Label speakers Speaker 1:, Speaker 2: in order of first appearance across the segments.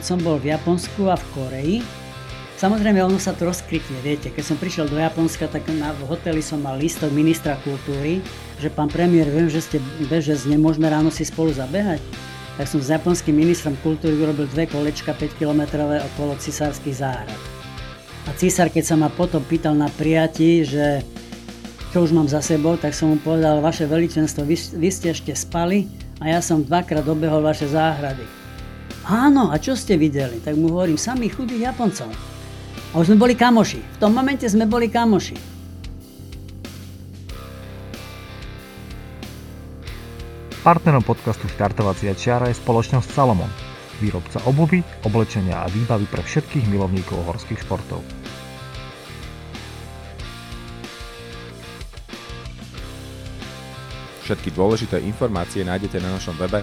Speaker 1: keď som bol v Japonsku a v Koreji. Samozrejme, ono sa to rozkrikne, viete. Keď som prišiel do Japonska, tak na, v hoteli som mal listok ministra kultúry, že pán premiér, viem, že ste bežec, nemôžeme ráno si spolu zabehať. Tak som s japonským ministrom kultúry urobil dve kolečka 5 kilometrové okolo cisárskych záhrad. A císar, keď sa ma potom pýtal na prijatí, že čo už mám za sebou, tak som mu povedal, vaše veličenstvo, vy, vy ste ešte spali a ja som dvakrát obehol vaše záhrady. Áno, a čo ste videli? Tak mu hovorím, samých chudých Japoncov. A už sme boli kamoši. V tom momente sme boli kamoši.
Speaker 2: Partnerom podcastu Štartovacia čiara je spoločnosť Salomon, výrobca obuvy, oblečenia a výbavy pre všetkých milovníkov horských športov.
Speaker 3: Všetky dôležité informácie nájdete na našom webe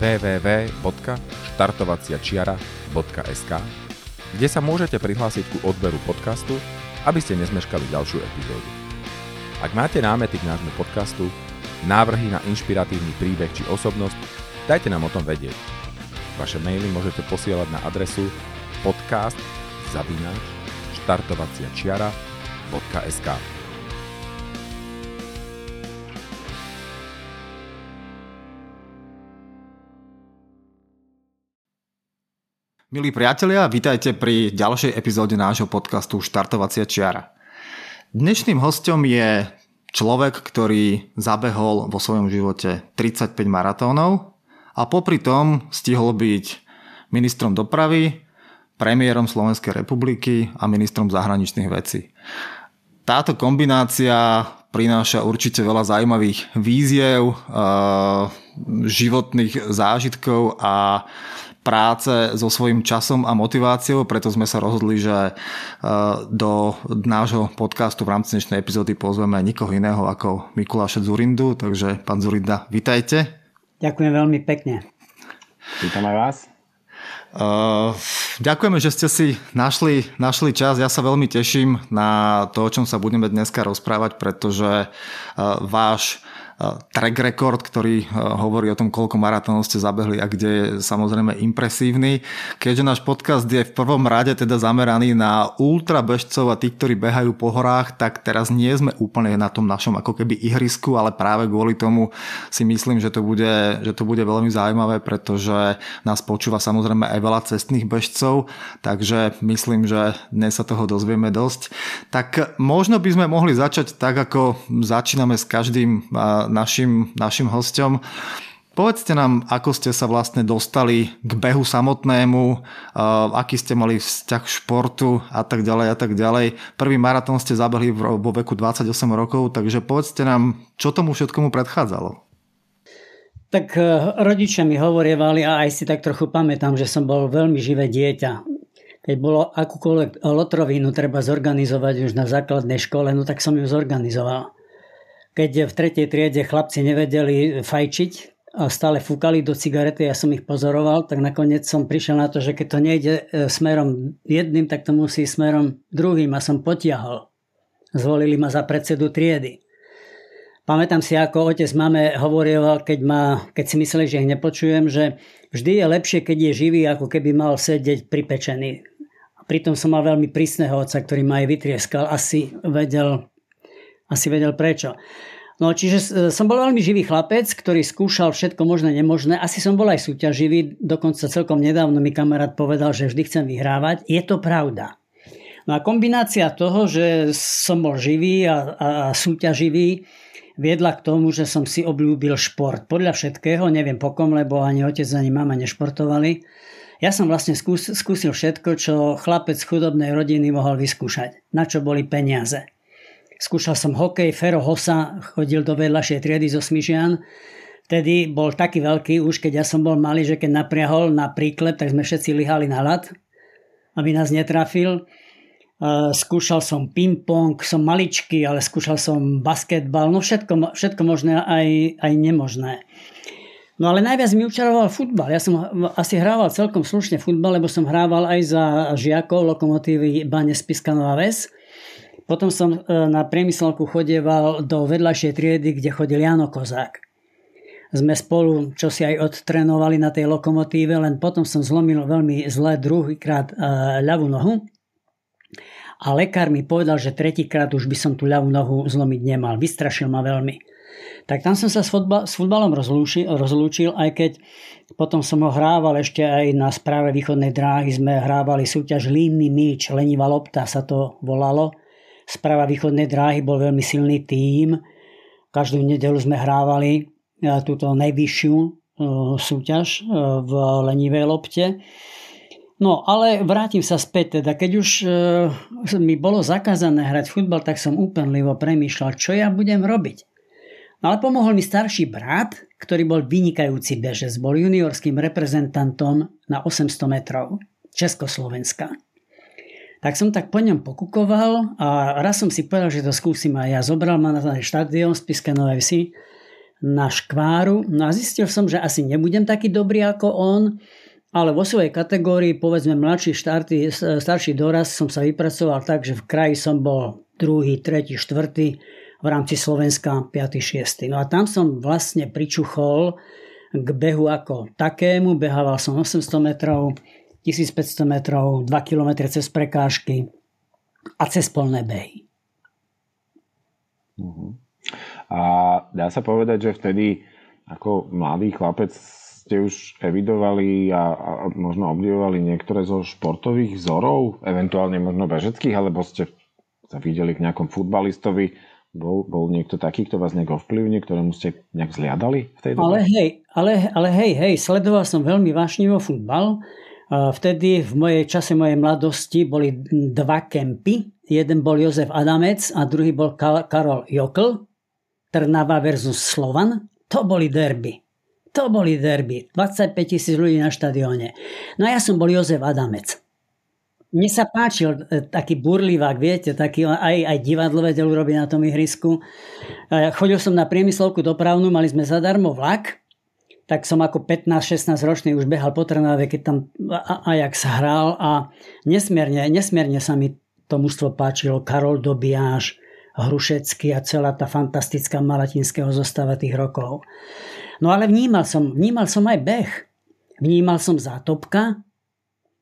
Speaker 3: www.štartovaciačiara.sk kde sa môžete prihlásiť ku odberu podcastu, aby ste nezmeškali ďalšiu epizódu. Ak máte námety k nášmu podcastu, návrhy na inšpiratívny príbeh či osobnosť, dajte nám o tom vedieť. Vaše maily môžete posielať na adresu podcast zavináč štartovaciačiara.sk
Speaker 4: Milí priatelia, vítajte pri ďalšej epizóde nášho podcastu Štartovacia čiara. Dnešným hostom je človek, ktorý zabehol vo svojom živote 35 maratónov a popri tom stihol byť ministrom dopravy, premiérom Slovenskej republiky a ministrom zahraničných vecí. Táto kombinácia prináša určite veľa zaujímavých víziev, eh, životných zážitkov a práce so svojím časom a motiváciou, preto sme sa rozhodli, že e, do nášho podcastu v rámci dnešnej epizódy pozveme nikoho iného ako Mikuláša Zurindu, takže pán Zurinda, vitajte.
Speaker 1: Ďakujem veľmi pekne.
Speaker 5: Vítam aj vás.
Speaker 4: Uh, ďakujeme, že ste si našli, našli čas. Ja sa veľmi teším na to, o čom sa budeme dneska rozprávať, pretože uh, váš track record, ktorý hovorí o tom, koľko maratónov ste zabehli a kde je samozrejme impresívny. Keďže náš podcast je v prvom rade teda zameraný na ultra bežcov a tých, ktorí behajú po horách, tak teraz nie sme úplne na tom našom ako keby ihrisku, ale práve kvôli tomu si myslím, že to bude, že to bude veľmi zaujímavé, pretože nás počúva samozrejme aj veľa cestných bežcov, takže myslím, že dnes sa toho dozvieme dosť. Tak možno by sme mohli začať tak, ako začíname s každým našim, našim hostom. Povedzte nám, ako ste sa vlastne dostali k behu samotnému, aký ste mali vzťah k športu a tak ďalej a tak ďalej. Prvý maratón ste zabehli vo veku 28 rokov, takže povedzte nám, čo tomu všetkomu predchádzalo.
Speaker 1: Tak e, rodičia mi hovorievali a aj si tak trochu pamätám, že som bol veľmi živé dieťa. Keď bolo akúkoľvek lotrovinu treba zorganizovať už na základnej škole, no tak som ju zorganizoval keď v tretej triede chlapci nevedeli fajčiť a stále fúkali do cigarety, ja som ich pozoroval, tak nakoniec som prišiel na to, že keď to nejde e, smerom jedným, tak to musí smerom druhým a som potiahol. Zvolili ma za predsedu triedy. Pamätám si, ako otec mame hovoril, keď, ma, keď si mysleli, že ich nepočujem, že vždy je lepšie, keď je živý, ako keby mal sedieť pripečený. A pritom som mal veľmi prísneho otca, ktorý ma aj vytrieskal. Asi vedel, asi vedel prečo. No čiže e, som bol veľmi živý chlapec, ktorý skúšal všetko možné, nemožné. Asi som bol aj súťaživý, dokonca celkom nedávno mi kamarát povedal, že vždy chcem vyhrávať. Je to pravda. No a kombinácia toho, že som bol živý a, a súťaživý, viedla k tomu, že som si obľúbil šport. Podľa všetkého, neviem po kom, lebo ani otec, ani mama nešportovali. Ja som vlastne skús, skúsil všetko, čo chlapec chudobnej rodiny mohol vyskúšať. Na čo boli peniaze. Skúšal som hokej, Fero Hosa chodil do vedľašej triedy zo Smyžian. Vtedy bol taký veľký, už keď ja som bol malý, že keď napriahol na príklep, tak sme všetci lihali na lat, aby nás netrafil. Skúšal som ping-pong, som maličký, ale skúšal som basketbal, no všetko, všetko možné aj, aj nemožné. No ale najviac mi učaroval futbal. Ja som asi hrával celkom slušne futbal, lebo som hrával aj za žiakov lokomotívy Bane Spiskanová Ves. Potom som e, na priemyselku chodieval do vedľajšej triedy, kde chodil Jano Kozák. sme spolu čo si aj odtrenovali na tej lokomotíve, len potom som zlomil veľmi zle druhýkrát ľavú nohu. A lekár mi povedal, že tretíkrát už by som tú ľavú nohu zlomiť nemal. Vystrašil ma veľmi. Tak tam som sa s, futbal, s futbalom rozlúčil, rozlúčil, aj keď potom som ho hrával ešte aj na správe východnej dráhy. Sme hrávali súťaž Línny míč, lenivá lopta sa to volalo. Správa východnej dráhy bol veľmi silný tím. Každú nedelu sme hrávali e, túto najvyššiu e, súťaž e, v lenivej lopte. No, ale vrátim sa späť, teda keď už mi bolo zakázané hrať futbal, tak som úplnlivo premýšľal, čo ja budem robiť. No ale pomohol mi starší brat, ktorý bol vynikajúci bežec, bol juniorským reprezentantom na 800 metrov Československa. Tak som tak po ňom pokukoval a raz som si povedal, že to skúsim aj ja. Zobral ma na ten štadión z Piske Vsi na škváru. No a zistil som, že asi nebudem taký dobrý ako on, ale vo svojej kategórii, povedzme mladší, štarty, starší doraz, som sa vypracoval tak, že v kraji som bol druhý, tretí, štvrtý v rámci Slovenska 5. 6. No a tam som vlastne pričuchol k behu ako takému. Behával som 800 metrov, 1500 metrov, 2 km cez prekážky a cez polné behy.
Speaker 5: Uh-huh. A dá sa povedať, že vtedy ako mladý chlapec ste už evidovali a, a možno obdivovali niektoré zo športových vzorov, eventuálne možno bežeckých, alebo ste sa videli k nejakom futbalistovi, bol, bol niekto taký, kto vás nejak ovplyvne, ktorému ste nejak zliadali v tej dobe?
Speaker 1: Ale hej, ale, ale hej, hej, sledoval som veľmi vášnivo futbal. Vtedy v mojej čase mojej mladosti boli dva kempy. Jeden bol Jozef Adamec a druhý bol Karol Jokl. Trnava versus Slovan. To boli derby. To boli derby. 25 tisíc ľudí na štadióne. No a ja som bol Jozef Adamec. Mne sa páčil e, taký burlivák, viete, taký aj, aj divadlo vedel urobiť na tom ihrisku. Chodil som na priemyslovku dopravnú, mali sme zadarmo vlak, tak som ako 15-16 ročný už behal po Trnave, keď tam Ajax hral a nesmierne, nesmierne sa mi to mužstvo páčilo. Karol Dobiaš, Hrušecký a celá tá fantastická malatinského zostava tých rokov. No ale vnímal som, vnímal som aj beh. Vnímal som zátopka,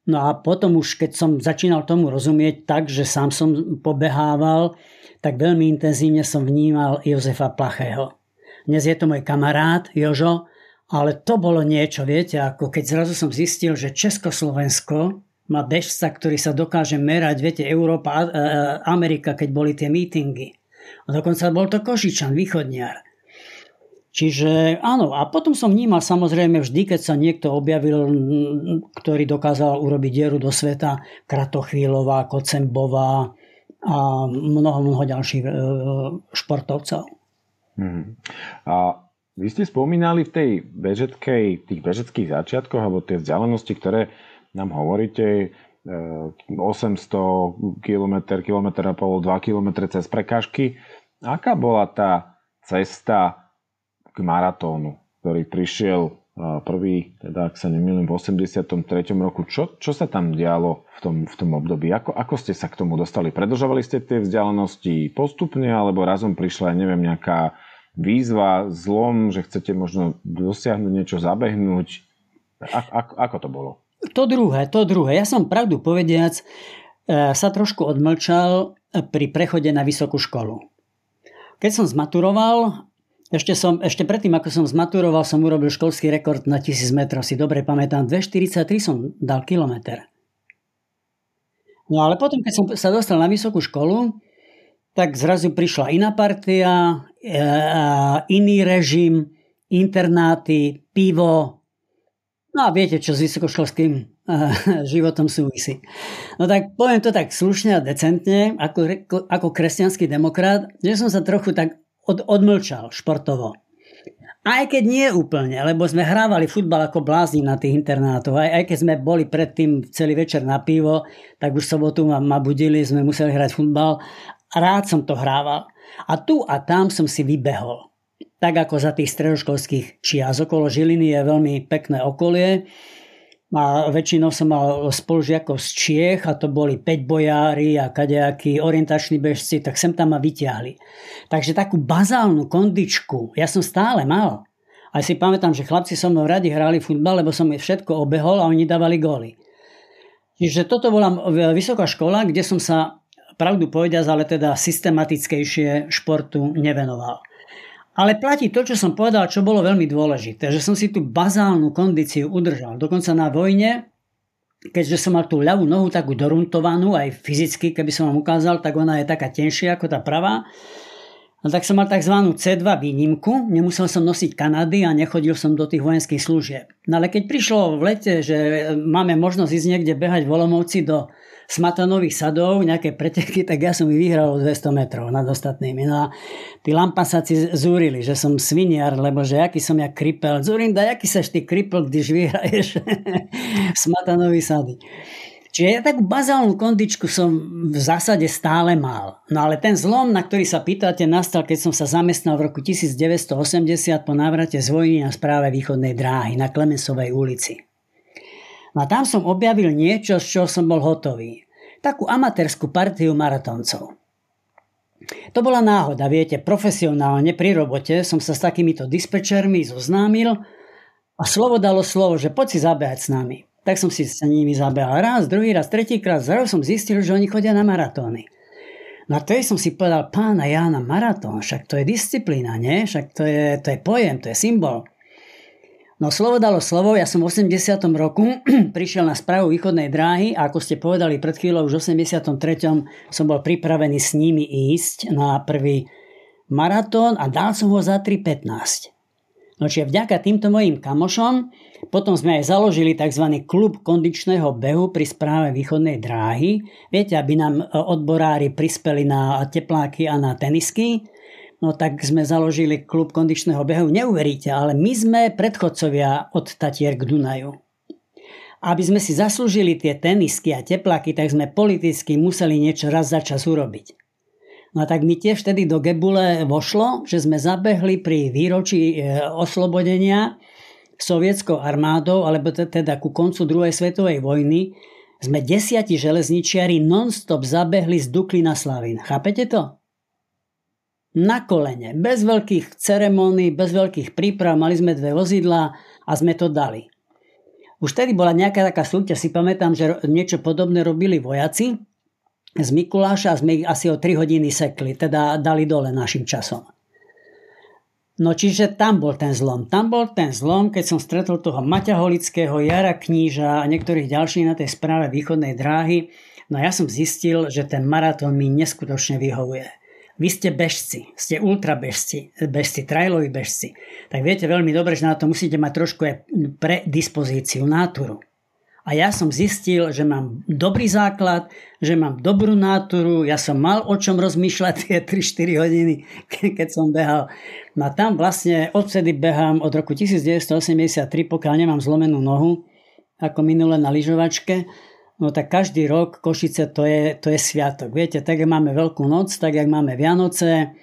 Speaker 1: No a potom už, keď som začínal tomu rozumieť tak, že sám som pobehával, tak veľmi intenzívne som vnímal Jozefa Plachého. Dnes je to môj kamarát Jožo, ale to bolo niečo, viete, ako keď zrazu som zistil, že Československo má bežca, ktorý sa dokáže merať, viete, Európa, Amerika, keď boli tie mítingy. A dokonca bol to Košičan, východniar. Čiže áno, a potom som vnímal samozrejme vždy, keď sa niekto objavil, ktorý dokázal urobiť dieru do sveta, Kratochvílová, Kocembová a mnoho, mnoho ďalších e, športovcov.
Speaker 5: Hmm. A vy ste spomínali v tej bežeckej, tých bežeckých začiatkoch, alebo tie vzdialenosti, ktoré nám hovoríte, 800 km, km a pol, 2 km cez prekážky. Aká bola tá cesta k maratónu, ktorý prišiel prvý, teda ak sa nemýlim, v 83. roku. Čo, čo sa tam dialo v tom, v tom období? Ako, ako ste sa k tomu dostali? Predlžovali ste tie vzdialenosti postupne, alebo razom prišla, neviem, nejaká výzva, zlom, že chcete možno dosiahnuť niečo, zabehnúť? A, ako, ako to bolo?
Speaker 1: To druhé, to druhé. Ja som pravdu povediac e, sa trošku odmlčal pri prechode na vysokú školu. Keď som zmaturoval, ešte, som, ešte predtým, ako som zmaturoval, som urobil školský rekord na 1000 metrov, si dobre pamätám. 2,43 som dal kilometr. No ale potom, keď som sa dostal na vysokú školu, tak zrazu prišla iná partia, e, iný režim, internáty, pivo. No a viete, čo s vysokoškolským e, životom súvisí. No tak poviem to tak slušne a decentne, ako, ako kresťanský demokrat, že som sa trochu tak od, odmlčal športovo. Aj keď nie úplne, lebo sme hrávali futbal ako blázni na tých internátoch. Aj, aj keď sme boli predtým celý večer na pivo, tak už sobotu ma, ma budili, sme museli hrať futbal. Rád som to hrával. A tu a tam som si vybehol. Tak ako za tých stredoškolských čias. Okolo Žiliny je veľmi pekné okolie a väčšinou som mal spolužiakov z Čiech a to boli 5 bojári a kadejakí orientační bežci, tak sem tam ma vyťahli. Takže takú bazálnu kondičku ja som stále mal. A si pamätám, že chlapci so mnou radi hrali futbal, lebo som všetko obehol a oni dávali góly. Čiže toto bola vysoká škola, kde som sa, pravdu povediac, ale teda systematickejšie športu nevenoval. Ale platí to, čo som povedal, čo bolo veľmi dôležité, že som si tú bazálnu kondíciu udržal. Dokonca na vojne, keďže som mal tú ľavú nohu takú doruntovanú, aj fyzicky, keby som vám ukázal, tak ona je taká tenšia ako tá pravá, No tak som mal tzv. C2 výnimku, nemusel som nosiť Kanady a nechodil som do tých vojenských služieb. No ale keď prišlo v lete, že máme možnosť ísť niekde behať volomovci do smatanových sadov, nejaké preteky, tak ja som ich vyhral o 200 metrov nad ostatnými. No a tí lampasáci zúrili, že som sviniar, lebo že aký som ja kripel. Zurinda, aký sa ty kripel, když vyhraješ smatanový sady. Čiže ja takú bazálnu kondičku som v zásade stále mal. No ale ten zlom, na ktorý sa pýtate, nastal, keď som sa zamestnal v roku 1980 po návrate z vojny na správe východnej dráhy na Klemensovej ulici. No a tam som objavil niečo, z čoho som bol hotový. Takú amatérskú partiu maratoncov. To bola náhoda, viete, profesionálne pri robote som sa s takýmito dispečermi zoznámil a slovo dalo slovo, že poď si zabehať s nami. Tak som si s nimi zabehal raz, druhý raz, tretí krát, zrazu som zistil, že oni chodia na maratóny. No to som si povedal, pána Jána, maratón, však to je disciplína, nie? Však to je, to je pojem, to je symbol. No slovo dalo slovo, ja som v 80. roku prišiel na správu východnej dráhy a ako ste povedali pred chvíľou, už v 83. som bol pripravený s nimi ísť na prvý maratón a dal som ho za 3.15. No čiže vďaka týmto mojim kamošom potom sme aj založili tzv. klub kondičného behu pri správe východnej dráhy. Viete, aby nám e, odborári prispeli na tepláky a na tenisky. No tak sme založili klub kondičného behu. Neuveríte, ale my sme predchodcovia od Tatier k Dunaju. Aby sme si zaslúžili tie tenisky a tepláky, tak sme politicky museli niečo raz za čas urobiť. No tak mi tiež vtedy do Gebule vošlo, že sme zabehli pri výročí e, oslobodenia sovietskou armádou, alebo teda ku koncu druhej svetovej vojny, sme desiati železničiari non-stop zabehli z Dukly na Slavín. Chápete to? Na kolene, bez veľkých ceremónií, bez veľkých príprav, mali sme dve vozidlá a sme to dali. Už tedy bola nejaká taká súťaž, si pamätám, že niečo podobné robili vojaci z Mikuláša a sme ich asi o 3 hodiny sekli, teda dali dole našim časom. No čiže tam bol ten zlom. Tam bol ten zlom, keď som stretol toho Maťa Holického, Jara Kníža a niektorých ďalších na tej správe východnej dráhy. No ja som zistil, že ten maratón mi neskutočne vyhovuje. Vy ste bežci, ste ultrabežci, bežci, trailoví bežci. Tak viete veľmi dobre, že na to musíte mať trošku aj predispozíciu, náturu. A ja som zistil, že mám dobrý základ, že mám dobrú náturu, ja som mal o čom rozmýšľať tie 3-4 hodiny, keď som behal. No a tam vlastne odvtedy behám od roku 1983, pokiaľ nemám zlomenú nohu, ako minule na lyžovačke, no tak každý rok Košice to je, to je sviatok. Viete, tak jak máme Veľkú noc, tak jak máme Vianoce,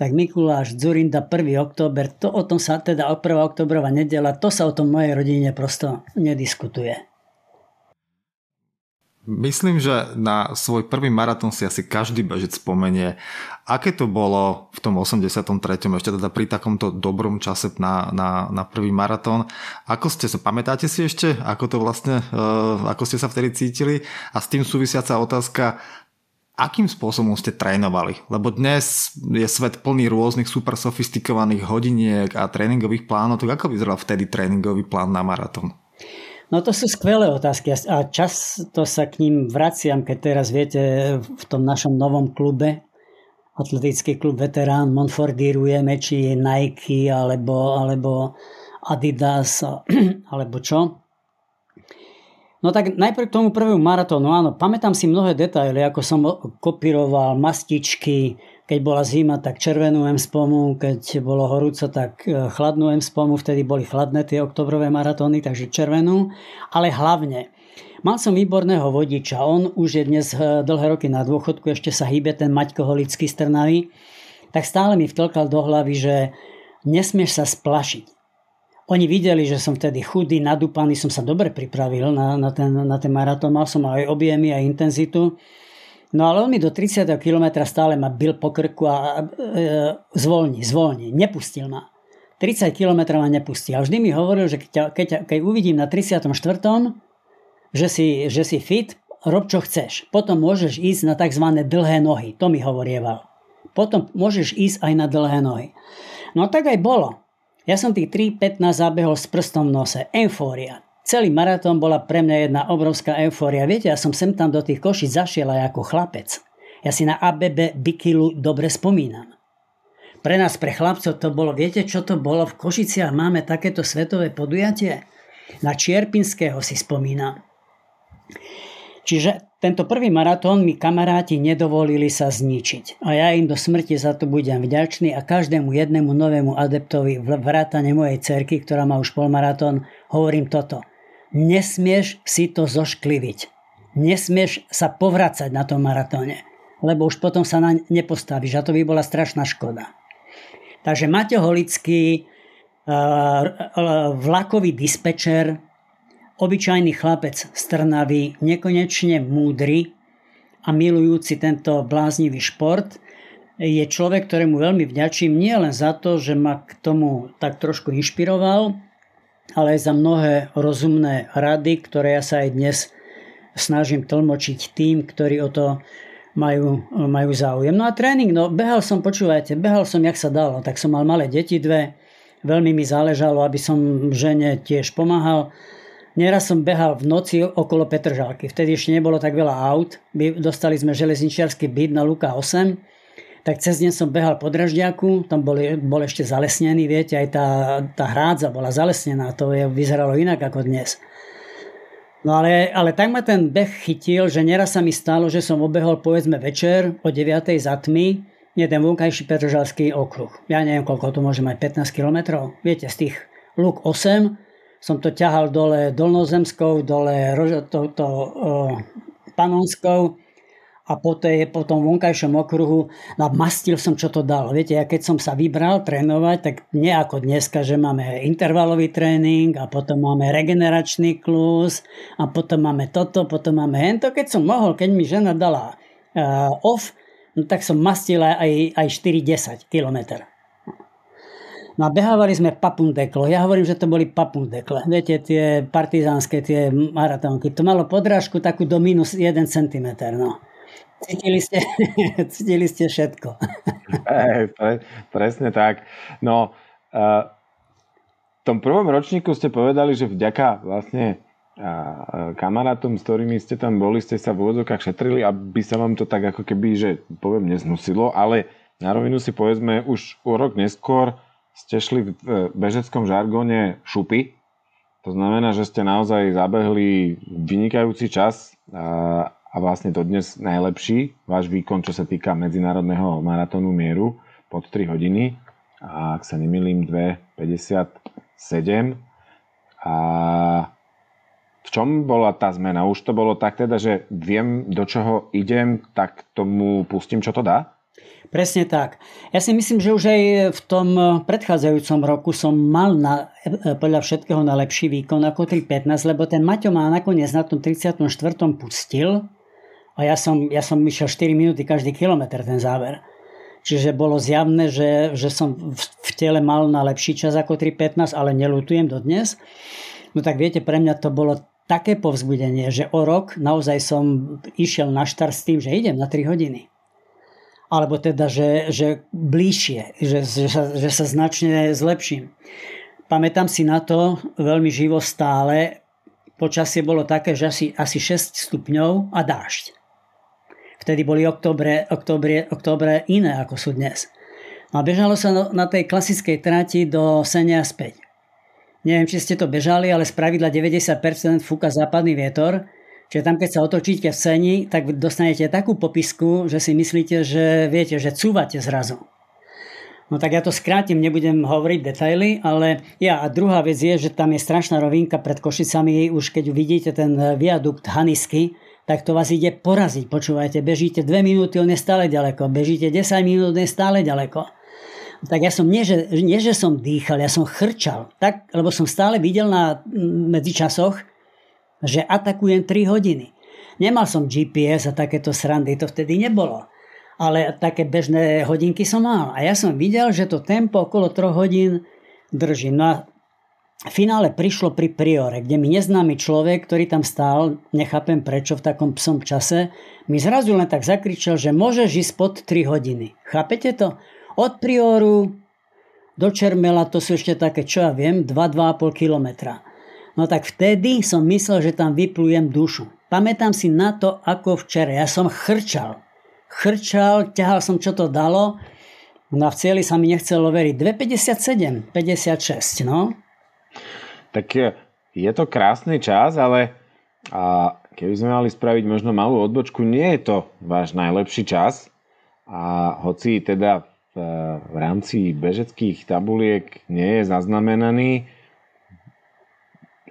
Speaker 1: tak Mikuláš, Zurinda, 1. október, to o tom sa, teda 1. oktobrová nedela, to sa o tom mojej rodine prosto nediskutuje.
Speaker 4: Myslím, že na svoj prvý maratón si asi každý bežec spomenie. Aké to bolo v tom 83. ešte teda pri takomto dobrom čase na, na, na prvý maratón? Ako ste sa, pamätáte si ešte, ako to vlastne, uh, ako ste sa vtedy cítili? A s tým súvisiaca otázka, akým spôsobom ste trénovali? Lebo dnes je svet plný rôznych super sofistikovaných hodiniek a tréningových plánov. Tak ako vyzeral vtedy tréningový plán na maratón?
Speaker 1: No to sú skvelé otázky a často sa k ním vraciam, keď teraz viete v tom našom novom klube, atletický klub Veterán, Monfordírujeme, či Nike alebo, alebo Adidas alebo čo. No tak najprv k tomu prvému maratónu, áno, pamätám si mnohé detaily, ako som kopíroval mastičky, keď bola zima, tak červenú spomu, keď bolo horúco, tak e, chladnú spomu, vtedy boli chladné tie oktobrové maratóny, takže červenú, ale hlavne Mal som výborného vodiča, on už je dnes e, dlhé roky na dôchodku, ešte sa hýbe ten Maťko Holický z Trnavy, tak stále mi vtlkal do hlavy, že nesmieš sa splašiť. Oni videli, že som vtedy chudý, nadúpaný, som sa dobre pripravil na, na, ten, na ten maratón, mal som aj objemy a intenzitu No ale on mi do 30. kilometra stále ma bil po krku a e, zvolni, zvolni, nepustil ma. 30 km ma nepustí. A vždy mi hovoril, že keď, keď, keď uvidím na 34., že si, že si fit, rob čo chceš. Potom môžeš ísť na tzv. dlhé nohy. To mi hovorieval. Potom môžeš ísť aj na dlhé nohy. No tak aj bolo. Ja som tých 3.15 zabehol s prstom v nose. Eufória. Celý maratón bola pre mňa jedna obrovská eufória. Viete, ja som sem tam do tých koší zašiel aj ako chlapec. Ja si na ABB Bikilu dobre spomínam. Pre nás, pre chlapcov to bolo, viete čo to bolo? V Košiciach máme takéto svetové podujatie. Na Čierpinského si spomínam. Čiže tento prvý maratón mi kamaráti nedovolili sa zničiť. A ja im do smrti za to budem vďačný a každému jednému novému adeptovi vrátane mojej cerky, ktorá má už polmaratón, hovorím toto. Nesmieš si to zoškliviť. Nesmieš sa povracať na tom maratóne, lebo už potom sa na nepostavíš a to by bola strašná škoda. Takže Maťo Holický, vlakový dispečer, obyčajný chlapec z Trnavy, nekonečne múdry a milujúci tento bláznivý šport, je človek, ktorému veľmi vďačím nie len za to, že ma k tomu tak trošku inšpiroval, ale aj za mnohé rozumné rady, ktoré ja sa aj dnes snažím tlmočiť tým, ktorí o to majú, majú záujem. No a tréning, no behal som, počúvajte, behal som, jak sa dalo, tak som mal malé deti dve, veľmi mi záležalo, aby som žene tiež pomáhal. Neraz som behal v noci okolo Petržalky, vtedy ešte nebolo tak veľa aut, dostali sme železničiarsky byt na Luka 8, tak cez deň som behal po Draždiaku, tam bol, bol ešte zalesnený, viete, aj tá, tá hrádza bola zalesnená, to je, vyzeralo inak ako dnes. No ale, ale tak ma ten beh chytil, že neraz sa mi stalo, že som obehol povedzme večer o 9. za tmy, nie ten vonkajší Petržalský okruh. Ja neviem, koľko to môže mať, 15 km. Viete, z tých luk 8 som to ťahal dole Dolnozemskou, dole to, to, to, Panonskou a po, tej, po tom vonkajšom okruhu no, mastil som, čo to dalo. Viete, ja keď som sa vybral trénovať, tak nie ako dneska, že máme intervalový tréning a potom máme regeneračný klus a potom máme toto, potom máme hento. Keď som mohol, keď mi žena dala uh, off, no, tak som mastil aj, aj 4-10 km. No a behávali sme papundeklo. Ja hovorím, že to boli papundekle. Viete, tie partizánske, tie maratónky. To malo podrážku takú do minus 1 cm. No. Cítili ste, cítili ste všetko.
Speaker 5: Hey, pre, presne tak. No, uh, v tom prvom ročníku ste povedali, že vďaka vlastne uh, kamarátom, s ktorými ste tam boli, ste sa v úvodzokách šetrili, aby sa vám to tak ako keby, že poviem, neznusilo, ale na rovinu si povedzme, už o rok neskôr ste šli v bežeckom žargóne šupy, to znamená, že ste naozaj zabehli vynikajúci čas a vlastne dodnes najlepší váš výkon, čo sa týka medzinárodného maratónu mieru pod 3 hodiny a ak sa nemýlim 2.57 a v čom bola tá zmena? Už to bolo tak teda, že viem, do čoho idem, tak tomu pustím, čo to dá?
Speaker 1: Presne tak. Ja si myslím, že už aj v tom predchádzajúcom roku som mal na, podľa všetkého na lepší výkon ako 3.15, lebo ten Maťo ma nakoniec na tom 34. pustil a ja som, ja som išiel 4 minúty každý kilometr ten záver. Čiže bolo zjavné, že, že som v, v tele mal na lepší čas ako 3.15, ale nelutujem dodnes. No tak viete, pre mňa to bolo také povzbudenie, že o rok naozaj som išiel na štart s tým, že idem na 3 hodiny. Alebo teda, že, že bližšie, že, že, sa, že sa značne zlepším. Pamätám si na to veľmi živo stále. Počasie bolo také, že asi, asi 6 stupňov a dážď. Vtedy boli oktobre, oktobre, oktobre iné ako sú dnes. No a bežalo sa na tej klasickej trati do Senia späť. Neviem, či ste to bežali, ale z pravidla 90% fúka západný vietor, čiže tam keď sa otočíte v Seni, tak dostanete takú popisku, že si myslíte, že viete, že cúvate zrazu. No tak ja to skrátim, nebudem hovoriť detaily, ale ja a druhá vec je, že tam je strašná rovinka pred Košicami, už keď vidíte ten viadukt Hanisky, tak to vás ide poraziť. Počúvajte, bežíte 2 minúty, on je stále ďaleko. Bežíte 10 minút, on je stále ďaleko. Tak ja som, nie že, nie, že som dýchal, ja som chrčal. Tak, lebo som stále videl na medzičasoch, že atakujem 3 hodiny. Nemal som GPS a takéto srandy, to vtedy nebolo. Ale také bežné hodinky som mal. A ja som videl, že to tempo okolo 3 hodín držím. No a finále prišlo pri Priore, kde mi neznámy človek, ktorý tam stál, nechápem prečo v takom psom čase, mi zrazu len tak zakričal, že môžeš ísť pod 3 hodiny. Chápete to? Od Prioru do Čermela to sú ešte také, čo ja viem, 2-2,5 kilometra. No tak vtedy som myslel, že tam vyplujem dušu. Pamätám si na to, ako včera. Ja som chrčal. Chrčal, ťahal som, čo to dalo. No a v cieli sa mi nechcelo veriť. 2,57, 56, no
Speaker 5: tak je to krásny čas, ale a keby sme mali spraviť možno malú odbočku, nie je to váš najlepší čas. A hoci teda v, v rámci bežeckých tabuliek nie je zaznamenaný,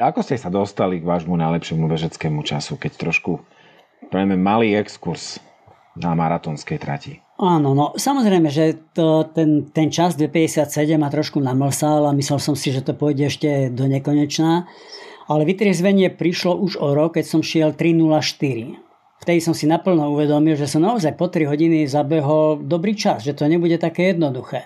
Speaker 5: ako ste sa dostali k vášmu najlepšiemu bežeckému času, keď trošku prejme malý exkurs na maratónskej trati?
Speaker 1: Áno, no samozrejme, že to, ten, ten čas 2.57 ma trošku namlsal a myslel som si, že to pôjde ešte do nekonečná. Ale vytriezvenie prišlo už o rok, keď som šiel 3.04. Vtedy som si naplno uvedomil, že som naozaj po 3 hodiny zabehol dobrý čas, že to nebude také jednoduché.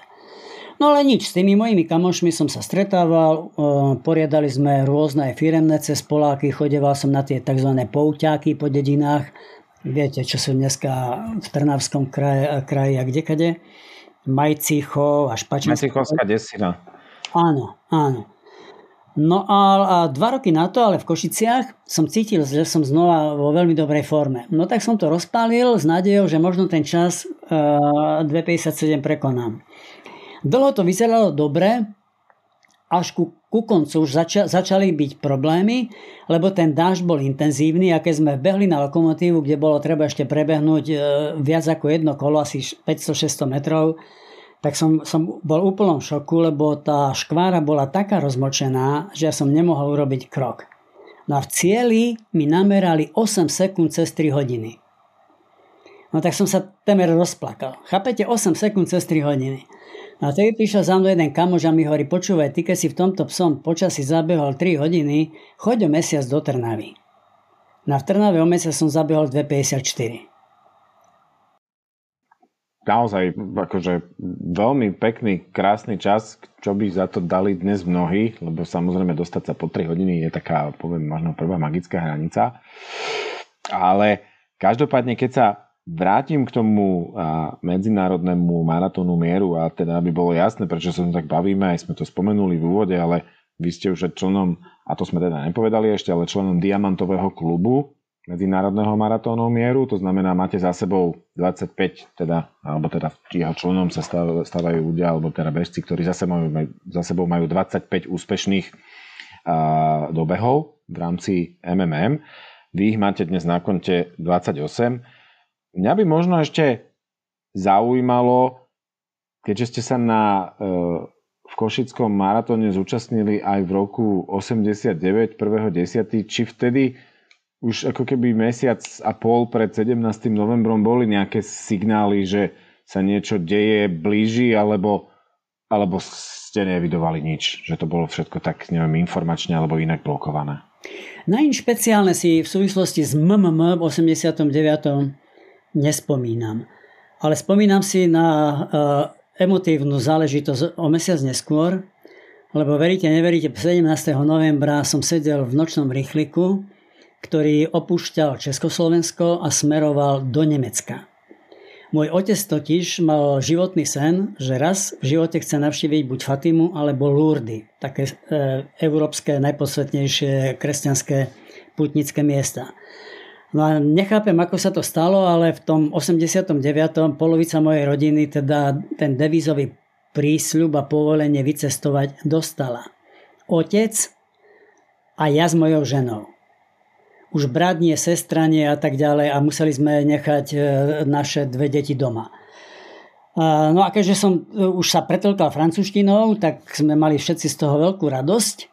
Speaker 1: No ale nič, s tými mojimi kamošmi som sa stretával, poriadali sme rôzne firemné cez Poláky, chodeval som na tie tzv. pouťáky po dedinách, viete, čo sú dneska v Trnavskom kraji, kraji a kdekade. Majcicho a Špačenská.
Speaker 5: Majcichovská desina.
Speaker 1: Áno, áno. No a, a dva roky na to, ale v Košiciach, som cítil, že som znova vo veľmi dobrej forme. No tak som to rozpálil s nádejou, že možno ten čas uh, 2,57 prekonám. Dlho to vyzeralo dobre, až ku, ku koncu už zača, začali byť problémy, lebo ten dáž bol intenzívny a keď sme behli na lokomotívu, kde bolo treba ešte prebehnúť e, viac ako jedno kolo, asi 500-600 metrov, tak som, som bol v úplnom šoku, lebo tá škvára bola taká rozmočená, že ja som nemohol urobiť krok. No a v cieli mi namerali 8 sekúnd cez 3 hodiny. No tak som sa temer rozplakal. Chápete? 8 sekúnd cez 3 hodiny. A tedy prišiel za mnou jeden kamož a mi hovorí, počúvaj, ty keď si v tomto psom počasí zabehol 3 hodiny, choď o mesiac do Trnavy. Na v Trnave o mesiac som zabehol 2,54.
Speaker 5: Naozaj, akože veľmi pekný, krásny čas, čo by za to dali dnes mnohí, lebo samozrejme dostať sa po 3 hodiny je taká, poviem, možno prvá magická hranica. Ale každopádne, keď sa vrátim k tomu medzinárodnému maratónu mieru a teda aby bolo jasné, prečo sa tak bavíme, aj sme to spomenuli v úvode, ale vy ste už členom, a to sme teda nepovedali ešte, ale členom diamantového klubu medzinárodného maratónu mieru, to znamená, máte za sebou 25, teda, alebo teda jeho členom sa stávajú ľudia, alebo teda bežci, ktorí za sebou, majú, za sebou majú 25 úspešných a, dobehov v rámci MMM. Vy ich máte dnes na konte 28 Mňa by možno ešte zaujímalo, keďže ste sa na, e, v Košickom maratóne zúčastnili aj v roku 89, 1.10., či vtedy už ako keby mesiac a pol pred 17. novembrom boli nejaké signály, že sa niečo deje, blíži, alebo, alebo ste nevidovali nič, že to bolo všetko tak, neviem, informačne alebo inak blokované?
Speaker 1: Na špeciálne si v súvislosti s MMM v 89 nespomínam. Ale spomínam si na uh, emotívnu záležitosť o mesiac neskôr, lebo veríte, neveríte, 17. novembra som sedel v nočnom rýchliku, ktorý opúšťal Československo a smeroval do Nemecka. Môj otec totiž mal životný sen, že raz v živote chce navštíviť buď Fatimu alebo Lourdes, také e, európske najposvetnejšie kresťanské putnické miesta. No a nechápem, ako sa to stalo, ale v tom 89. polovica mojej rodiny teda ten devízový prísľub a povolenie vycestovať dostala. Otec a ja s mojou ženou. Už brat nie, sestra nie a tak ďalej a museli sme nechať e, naše dve deti doma. No a keďže som e, už sa pretlkal francúzštinou, tak sme mali všetci z toho veľkú radosť,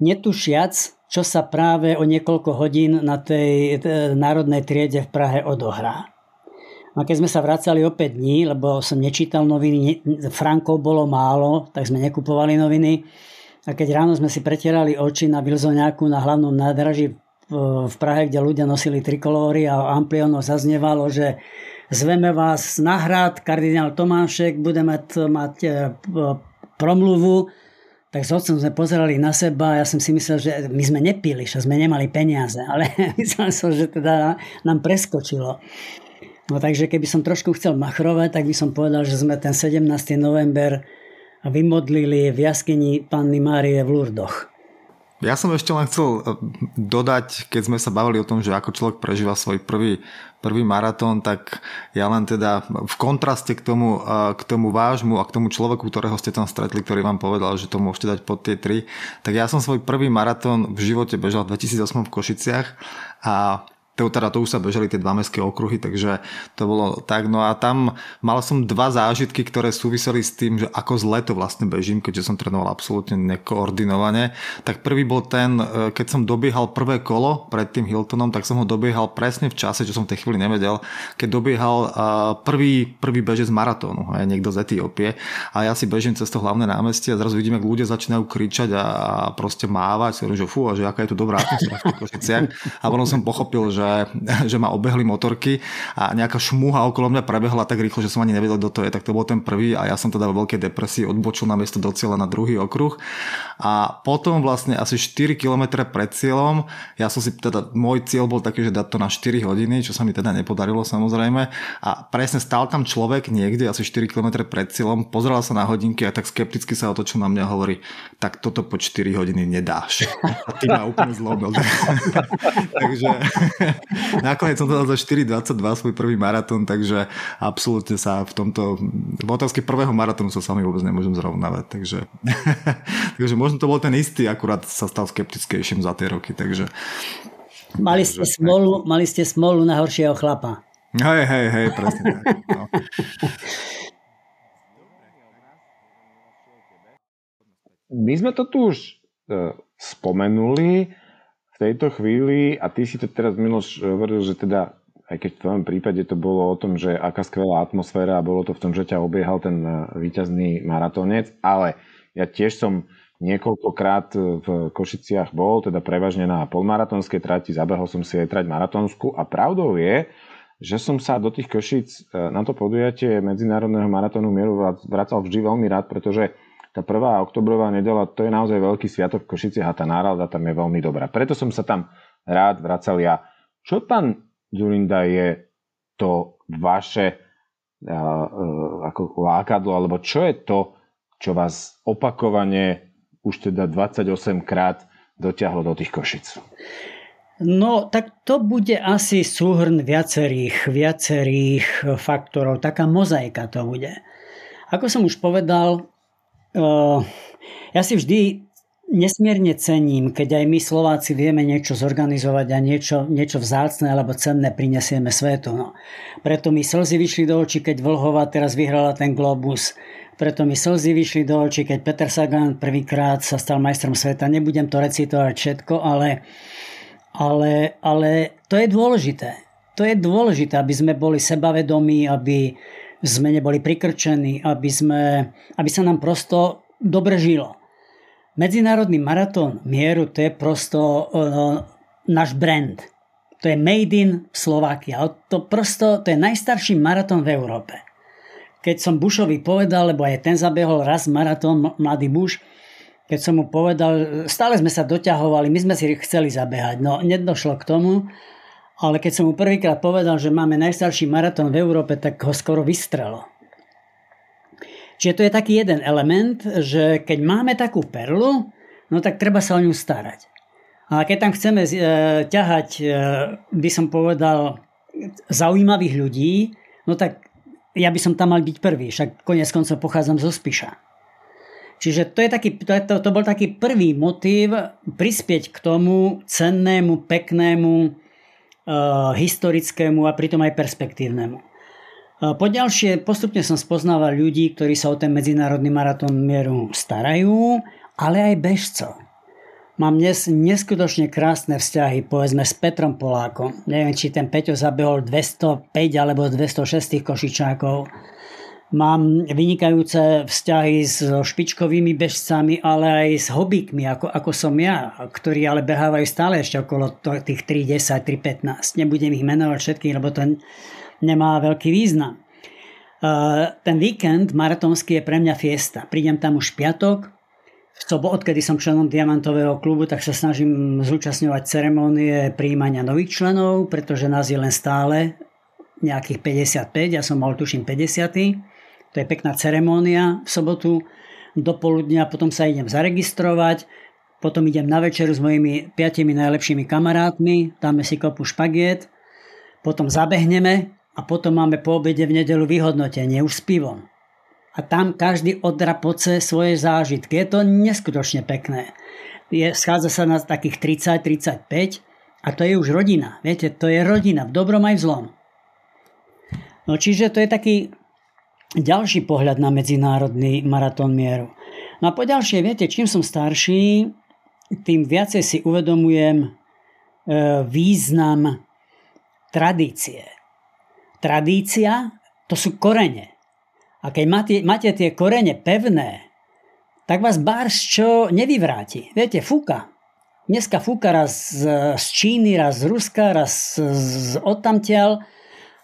Speaker 1: netušiac, čo sa práve o niekoľko hodín na tej národnej triede v Prahe odohrá. A keď sme sa vracali o 5 dní, lebo som nečítal noviny, frankov bolo málo, tak sme nekupovali noviny. A keď ráno sme si pretierali oči na Bilzoniaku na hlavnom nádraží v Prahe, kde ľudia nosili trikolóry a ampliono zaznievalo, že zveme vás na hrad, kardinál Tomášek bude mať, mať e, promluvu, tak s otcom sme pozerali na seba a ja som si myslel, že my sme nepili, že sme nemali peniaze, ale myslel som, že teda nám preskočilo. No takže keby som trošku chcel machrovať, tak by som povedal, že sme ten 17. november vymodlili v jaskyni Panny Márie v Lurdoch.
Speaker 4: Ja som ešte len chcel dodať, keď sme sa bavili o tom, že ako človek prežíva svoj prvý, prvý maratón, tak ja len teda v kontraste k tomu, k tomu vášmu a k tomu človeku, ktorého ste tam stretli, ktorý vám povedal, že to môžete dať pod tie tri, tak ja som svoj prvý maratón v živote bežal v 2008 v Košiciach a to, teda to už sa bežali tie dva mestské okruhy, takže to bolo tak. No a tam mal som dva zážitky, ktoré súviseli s tým, že ako zle to vlastne bežím, keďže som trénoval absolútne nekoordinovane. Tak prvý bol ten, e, keď som dobiehal prvé kolo pred tým Hiltonom, tak som ho dobiehal presne v čase, čo som v tej chvíli nevedel, keď dobiehal e, prvý, prvý bežec maratónu, aj niekto z Etiópie. A ja si bežím cez to hlavné námestie a zrazu vidím, ako ľudia začínajú kričať a, proste mávať. Že fú, že aká je tu dobrá atmosféra v tých A potom som pochopil, že že ma obehli motorky a nejaká šmúha okolo mňa prebehla tak rýchlo, že som ani nevedel, kto to je, tak to bol ten prvý a ja som teda vo veľkej depresii odbočil na miesto do cieľa na druhý okruh a potom vlastne asi 4 km pred cieľom, ja som si teda, môj cieľ bol taký, že dať to na 4 hodiny, čo sa mi teda nepodarilo samozrejme a presne stál tam človek niekde asi 4 km pred cieľom, pozeral sa na hodinky a tak skepticky sa otočil na mňa a hovorí, tak toto po 4 hodiny nedáš. A ty ma úplne zlobil. Takže Nakoniec som to dal za 4.22 svoj prvý maratón, takže absolútne sa v tomto, v otázke prvého maratónu sa sami vôbec nemôžem zrovnávať, takže, takže možno to bol ten istý, akurát sa stal skeptickejším za tie roky, takže
Speaker 1: Mali ste, smolu, mali ste smolu na horšieho chlapa.
Speaker 4: Hej, hej, hej, presne tak. No.
Speaker 5: My sme to tu už uh, spomenuli, tejto chvíli, a ty si to teraz Miloš hovoril, že teda aj keď v tvojom prípade to bolo o tom, že aká skvelá atmosféra a bolo to v tom, že ťa obiehal ten e, víťazný maratónec, ale ja tiež som niekoľkokrát v Košiciach bol, teda prevažne na polmaratónskej trati, zabehol som si aj trať maratónsku a pravdou je, že som sa do tých Košic na to podujatie Medzinárodného maratónu mieru vracal vždy veľmi rád, pretože tá prvá oktobrová nedela, to je naozaj veľký sviatok v Košiciach a tá nálada tam je veľmi dobrá. Preto som sa tam rád vracal ja. Čo pán Zurinda je to vaše uh, uh, ako lákadlo, alebo čo je to, čo vás opakovane už teda 28 krát dotiahlo do tých Košic?
Speaker 1: No, tak to bude asi súhrn viacerých, viacerých faktorov. Taká mozaika to bude. Ako som už povedal, ja si vždy nesmierne cením, keď aj my Slováci vieme niečo zorganizovať a niečo, niečo vzácne alebo cenné prinesieme svetu. No. Preto mi slzy vyšli do očí, keď Vlhova teraz vyhrala ten Globus. Preto mi slzy vyšli do očí, keď Peter Sagan prvýkrát sa stal majstrom sveta. Nebudem to recitovať všetko, ale, ale, ale to je dôležité. To je dôležité, aby sme boli sebavedomí, aby, sme neboli prikrčení, aby, sme, aby sa nám prosto dobre žilo. Medzinárodný maratón mieru to je prosto uh, náš brand. To je made in Slovakia. To prosto, to je najstarší maratón v Európe. Keď som Bushovi povedal, lebo aj ten zabehol raz maratón, mladý Bush, keď som mu povedal, stále sme sa doťahovali, my sme si chceli zabehať, no nedošlo k tomu, ale keď som mu prvýkrát povedal, že máme najstarší maratón v Európe, tak ho skoro vystrelo. Čiže to je taký jeden element, že keď máme takú perlu, no tak treba sa o ňu starať. A keď tam chceme e, ťahať, e, by som povedal, zaujímavých ľudí, no tak ja by som tam mal byť prvý, však konec koncov pochádzam zo Spiša. Čiže to, je taký, to, to, to bol taký prvý motív prispieť k tomu cennému, peknému, historickému a pritom aj perspektívnemu. Eh, Poďalšie, postupne som spoznával ľudí, ktorí sa o ten medzinárodný maratón mieru starajú, ale aj bežcov. Mám dnes neskutočne krásne vzťahy, povedzme s Petrom Polákom. Neviem, či ten Peťo zabehol 205 alebo 206 košičákov Mám vynikajúce vzťahy s špičkovými bežcami, ale aj s hobíkmi, ako, ako som ja, ktorí ale behávajú stále ešte okolo tých 3, 10, 3, 15. Nebudem ich menovať všetkých, lebo to nemá veľký význam. ten víkend maratónsky je pre mňa fiesta. Prídem tam už piatok, v odkedy som členom Diamantového klubu, tak sa snažím zúčastňovať ceremónie príjmania nových členov, pretože nás je len stále nejakých 55, ja som mal tuším 50. To je pekná ceremónia v sobotu do poludnia, potom sa idem zaregistrovať, potom idem na večeru s mojimi piatimi najlepšími kamarátmi, dáme si kopu špagiet, potom zabehneme a potom máme po obede v nedelu vyhodnotenie už s pivom a tam každý odrapoce svoje zážitky. Je to neskutočne pekné. Je, schádza sa na takých 30-35 a to je už rodina. Viete, to je rodina v dobrom aj v zlom. No čiže to je taký ďalší pohľad na medzinárodný maratón mieru. No a poďalšie, viete, čím som starší, tým viacej si uvedomujem e, význam tradície. Tradícia to sú korene. A keď máte, máte tie korene pevné, tak vás bárs čo nevyvráti. Viete, fúka. Dneska fúka raz z, z Číny, raz z Ruska, raz z odtamtiaľ.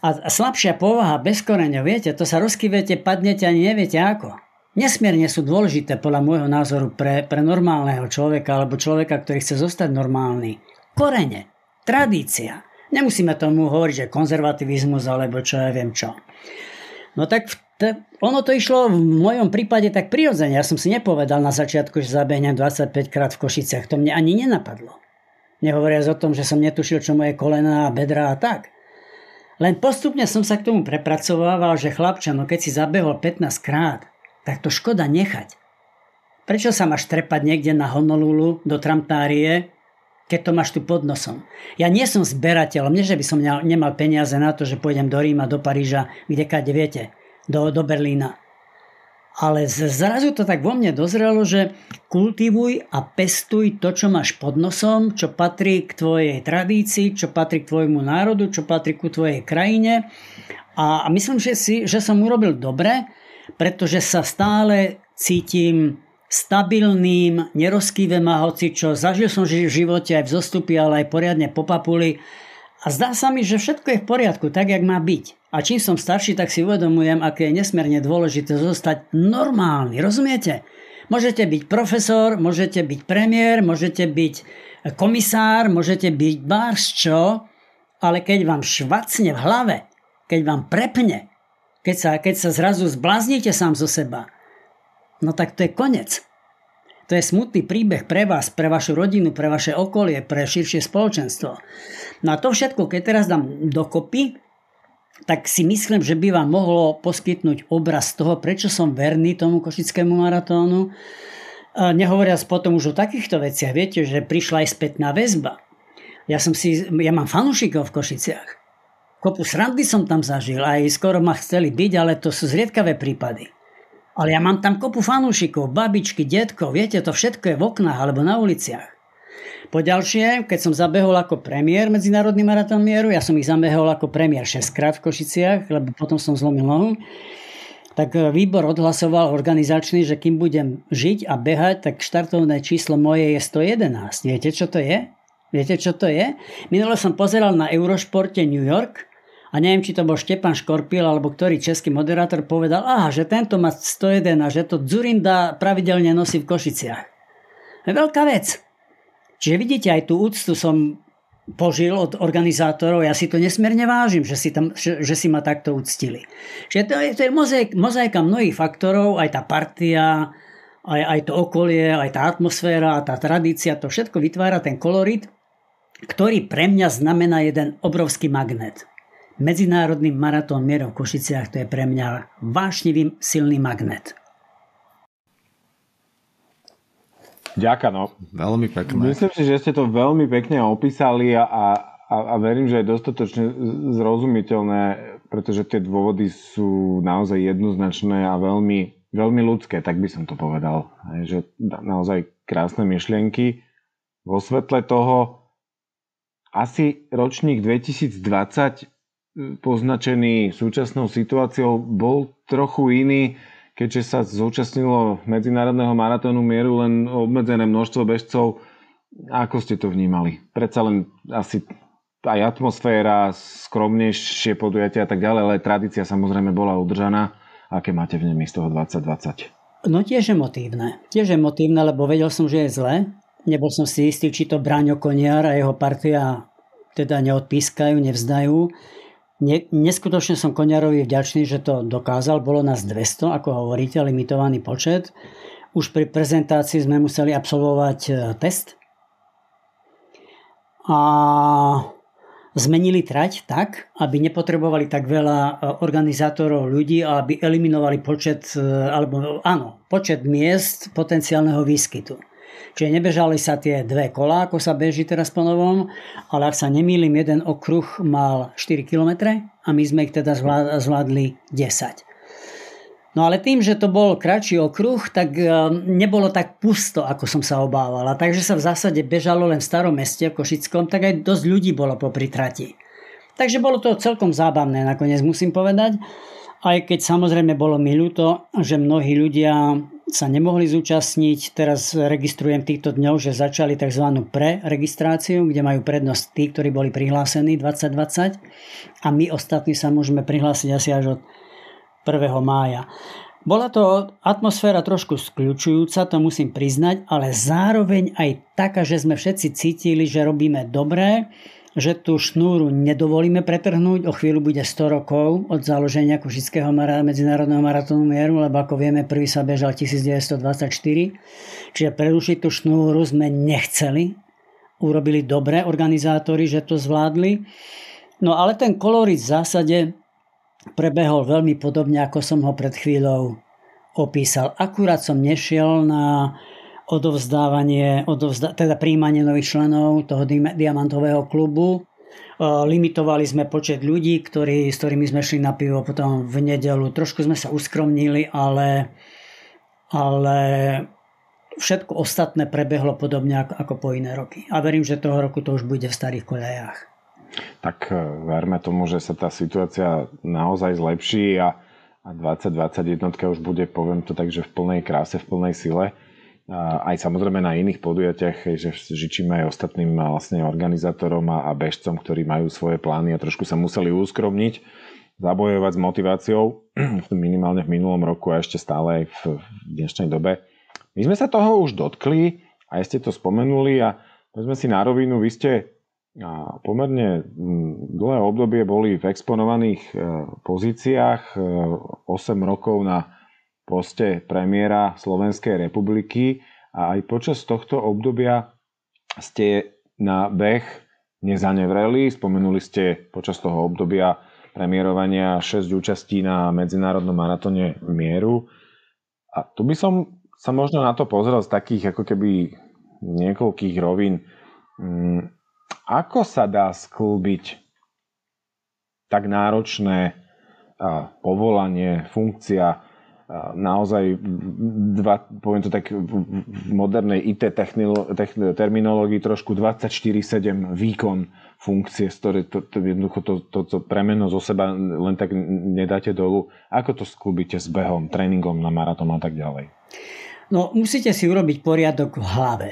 Speaker 1: A slabšia povaha bez koreňov, viete, to sa rozkyvete, padnete ani neviete ako. Nesmierne sú dôležité podľa môjho názoru pre, pre normálneho človeka alebo človeka, ktorý chce zostať normálny. Korene, tradícia. Nemusíme tomu hovoriť, že konzervativizmus alebo čo ja viem čo. No tak to, ono to išlo v mojom prípade tak prirodzene. Ja som si nepovedal na začiatku, že zabehnem 25 krát v Košiciach. To mne ani nenapadlo. Nehovoriac o tom, že som netušil, čo moje kolena a bedra a tak. Len postupne som sa k tomu prepracovával, že chlapča, no keď si zabehol 15 krát, tak to škoda nechať. Prečo sa máš trepať niekde na Honolulu do tramtárie, keď to máš tu pod nosom? Ja nie som zberateľom, nie že by som nemal peniaze na to, že pôjdem do Ríma, do Paríža, kde kade viete do, do Berlína. Ale zrazu to tak vo mne dozrelo, že kultivuj a pestuj to, čo máš pod nosom, čo patrí k tvojej tradícii, čo patrí k tvojmu národu, čo patrí ku tvojej krajine. A, myslím, že, si, že som urobil dobre, pretože sa stále cítim stabilným, nerozkývem a hoci čo. Zažil som v živote aj v zostupy, ale aj poriadne po papuli. A zdá sa mi, že všetko je v poriadku, tak, jak má byť. A čím som starší, tak si uvedomujem, aké je nesmierne dôležité zostať normálny. Rozumiete? Môžete byť profesor, môžete byť premiér, môžete byť komisár, môžete byť bárs čo, ale keď vám švacne v hlave, keď vám prepne, keď sa, keď sa zrazu zbláznite sám zo seba, no tak to je konec. To je smutný príbeh pre vás, pre vašu rodinu, pre vaše okolie, pre širšie spoločenstvo. No a to všetko, keď teraz dám dokopy, tak si myslím, že by vám mohlo poskytnúť obraz toho, prečo som verný tomu košickému maratónu. Nehovoriac potom už o takýchto veciach, viete, že prišla aj spätná väzba. Ja, som si, ja mám fanúšikov v Košiciach. Kopu srandy som tam zažil, aj skoro ma chceli byť, ale to sú zriedkavé prípady. Ale ja mám tam kopu fanúšikov, babičky, detkov, viete, to všetko je v oknách alebo na uliciach. Po ďalšie, keď som zabehol ako premiér Medzinárodný maratón mieru, ja som ich zabehol ako premiér 6 krát v Košiciach, lebo potom som zlomil nohu, tak e, výbor odhlasoval organizačný, že kým budem žiť a behať, tak štartovné číslo moje je 111. Viete, čo to je? Viete, čo to je? Minule som pozeral na Eurošporte New York a neviem, či to bol Štepan Škorpil alebo ktorý český moderátor povedal, aha, že tento má 101 a že to Zurinda pravidelne nosí v Košiciach. Veľká vec. Čiže vidíte, aj tú úctu som požil od organizátorov, ja si to nesmierne vážim, že si, tam, že, že si ma takto uctili. Čiže to je, to je mozaik, mozaika mnohých faktorov, aj tá partia, aj, aj to okolie, aj tá atmosféra, tá tradícia, to všetko vytvára ten kolorit, ktorý pre mňa znamená jeden obrovský magnet. Medzinárodný maratón mierov v Košiciach to je pre mňa vášnivý silný magnet.
Speaker 5: Ďakujem. No.
Speaker 4: Veľmi pekné.
Speaker 5: Myslím si, že ste to veľmi pekne opísali a, a, a verím, že je dostatočne zrozumiteľné, pretože tie dôvody sú naozaj jednoznačné a veľmi, veľmi ľudské, tak by som to povedal. Že naozaj krásne myšlienky. Vo svetle toho asi ročník 2020 poznačený súčasnou situáciou bol trochu iný keďže sa zúčastnilo medzinárodného maratónu mieru len obmedzené množstvo bežcov. Ako ste to vnímali? Predsa len asi aj atmosféra, skromnejšie podujatia a tak ďalej, ale tradícia samozrejme bola udržaná. Aké máte v nej z toho 2020?
Speaker 1: No tiež emotívne. Tiež emotívne, lebo vedel som, že je zle. Nebol som si istý, či to Braňo Koniar a jeho partia teda neodpískajú, nevzdajú. Ne, neskutočne som Koniarovi vďačný, že to dokázal. Bolo nás 200, ako hovoríte, limitovaný počet. Už pri prezentácii sme museli absolvovať e, test. A zmenili trať tak, aby nepotrebovali tak veľa e, organizátorov ľudí a aby eliminovali počet, e, alebo áno, počet miest potenciálneho výskytu. Čiže nebežali sa tie dve kolá, ako sa beží teraz po novom, ale ak sa nemýlim, jeden okruh mal 4 km a my sme ich teda zvládli 10. No ale tým, že to bol kratší okruh, tak e, nebolo tak pusto, ako som sa obávala. Takže sa v zásade bežalo len v starom meste, v Košickom, tak aj dosť ľudí bolo po trati. Takže bolo to celkom zábavné, nakoniec musím povedať. Aj keď samozrejme bolo mi ľúto, že mnohí ľudia sa nemohli zúčastniť. Teraz registrujem týchto dňov, že začali tzv. preregistráciu, kde majú prednosť tí, ktorí boli prihlásení 2020 a my ostatní sa môžeme prihlásiť asi až od 1. mája. Bola to atmosféra trošku skľúčujúca, to musím priznať, ale zároveň aj taká, že sme všetci cítili, že robíme dobré, že tú šnúru nedovolíme pretrhnúť. O chvíľu bude 100 rokov od založenia Košického medzinárodného maratónu mieru, lebo ako vieme, prvý sa bežal 1924. Čiže prerušiť tú šnúru sme nechceli. Urobili dobre organizátori, že to zvládli. No ale ten kolorit v zásade prebehol veľmi podobne, ako som ho pred chvíľou opísal. Akurát som nešiel na odovzdávanie, odovzda, teda príjmanie nových členov toho diamantového klubu. Limitovali sme počet ľudí, ktorí, s ktorými sme šli na pivo potom v nedelu. Trošku sme sa uskromnili, ale, ale všetko ostatné prebehlo podobne ako po iné roky. A verím, že toho roku to už bude v starých kolejách
Speaker 5: tak e, verme tomu, že sa tá situácia naozaj zlepší a, a 2021 už bude, poviem to tak, že v plnej kráse, v plnej sile. Aj samozrejme na iných podujatiach, že žičíme aj ostatným vlastne organizátorom a, bežcom, ktorí majú svoje plány a trošku sa museli uskromniť, zabojovať s motiváciou, minimálne v minulom roku a ešte stále aj v, dnešnej dobe. My sme sa toho už dotkli, a ste to spomenuli a sme si na rovinu, vy ste a pomerne dlhé obdobie boli v exponovaných e, pozíciách 8 e, rokov na poste premiéra Slovenskej republiky a aj počas tohto obdobia ste na beh nezanevreli. Spomenuli ste počas toho obdobia premiérovania 6 účastí na Medzinárodnom maratóne mieru. A tu by som sa možno na to pozrel z takých ako keby niekoľkých rovín. Mm, ako sa dá sklbiť tak náročné povolanie, funkcia, naozaj, dva, poviem to tak v modernej IT terminológii trošku 24-7 výkon funkcie, z ktoré to, to, jednoducho to, to, to premeno zo seba len tak nedáte dolu. Ako to sklubíte s behom, tréningom na maratón a tak ďalej?
Speaker 1: No, musíte si urobiť poriadok v hlave.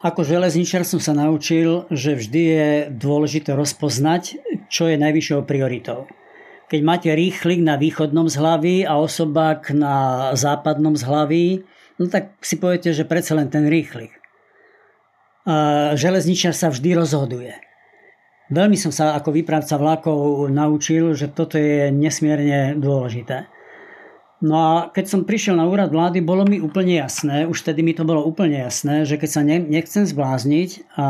Speaker 1: Ako železničar som sa naučil, že vždy je dôležité rozpoznať, čo je najvyššou prioritou. Keď máte rýchlik na východnom zhlaví a osobák na západnom zhlaví, no tak si poviete, že predsa len ten rýchlik. Železničar sa vždy rozhoduje. Veľmi som sa ako výpravca vlákov naučil, že toto je nesmierne dôležité. No a keď som prišiel na úrad vlády, bolo mi úplne jasné, už vtedy mi to bolo úplne jasné, že keď sa ne, nechcem zblázniť a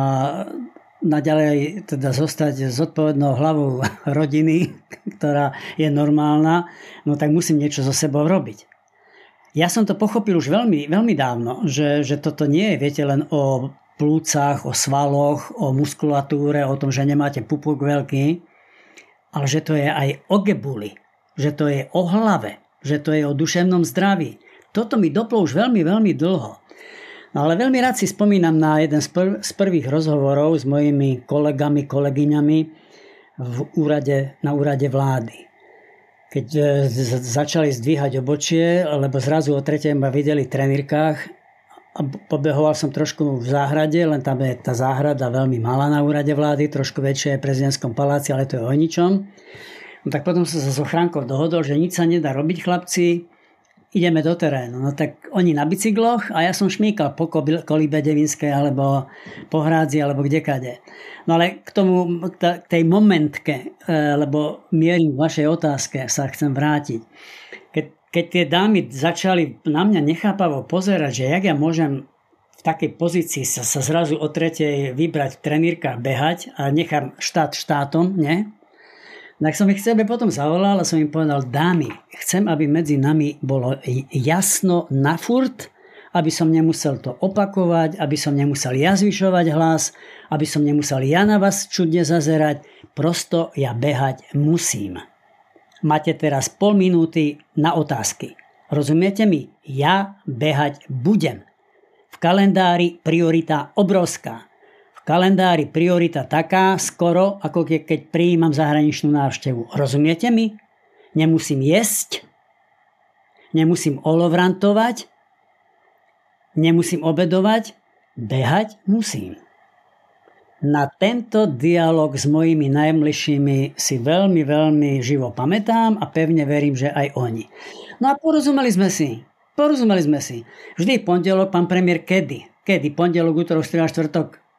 Speaker 1: naďalej teda zostať zodpovednou hlavou rodiny, ktorá je normálna, no tak musím niečo so sebou robiť. Ja som to pochopil už veľmi, veľmi dávno, že, že toto nie je, viete, len o plúcach, o svaloch, o muskulatúre, o tom, že nemáte pupuk veľký, ale že to je aj o gebuli, že to je o hlave, že to je o duševnom zdraví. Toto mi doplo už veľmi, veľmi dlho. No ale veľmi rád si spomínam na jeden z, prv, z prvých rozhovorov s mojimi kolegami, kolegyňami v úrade, na úrade vlády. Keď e, začali zdvíhať obočie, lebo zrazu o tretej ma videli v trenírkách a pobehoval som trošku v záhrade, len tam je tá záhrada veľmi malá na úrade vlády, trošku väčšie je v prezidentskom paláci, ale to je o ničom. No tak potom som sa s ochránkou dohodol, že nič sa nedá robiť chlapci, ideme do terénu. No tak oni na bicykloch a ja som šmíkal po kolíbe Devinskej alebo po Hrádzi alebo kdekade. No ale k tomu, k tej momentke, e, lebo mierim v vašej otázke, sa chcem vrátiť. Keď, keď tie dámy začali na mňa nechápavo pozerať, že jak ja môžem v takej pozícii sa, sa zrazu o tretej vybrať v trenírkach behať a nechám štát štátom, ne? Tak som ich sebe potom zavolal a som im povedal, dámy, chcem, aby medzi nami bolo jasno na furt, aby som nemusel to opakovať, aby som nemusel ja zvyšovať hlas, aby som nemusel ja na vás čudne zazerať, prosto ja behať musím. Máte teraz pol minúty na otázky. Rozumiete mi? Ja behať budem. V kalendári priorita obrovská kalendári priorita taká skoro, ako ke, keď prijímam zahraničnú návštevu. Rozumiete mi? Nemusím jesť, nemusím olovrantovať, nemusím obedovať, behať musím. Na tento dialog s mojimi najbližšími si veľmi, veľmi živo pamätám a pevne verím, že aj oni. No a porozumeli sme si. Porozumeli sme si. Vždy pondelok, pán premiér, kedy? Kedy? Pondelok, útorok, streda, štvrtok?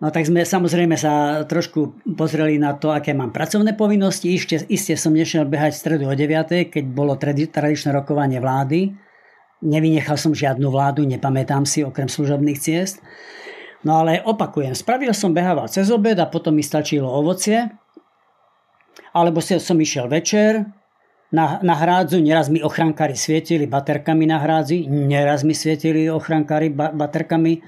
Speaker 1: No tak sme samozrejme sa trošku pozreli na to, aké mám pracovné povinnosti. Ište, iste som nešiel behať v stredu o 9, keď bolo tradičné rokovanie vlády. Nevynechal som žiadnu vládu, nepamätám si, okrem služobných ciest. No ale opakujem, spravil som behával cez obed a potom mi stačilo ovocie. Alebo som išiel večer na, na hrádzu, neraz mi ochrankári svietili baterkami na hrádzi, neraz mi svietili ochrankári ba, baterkami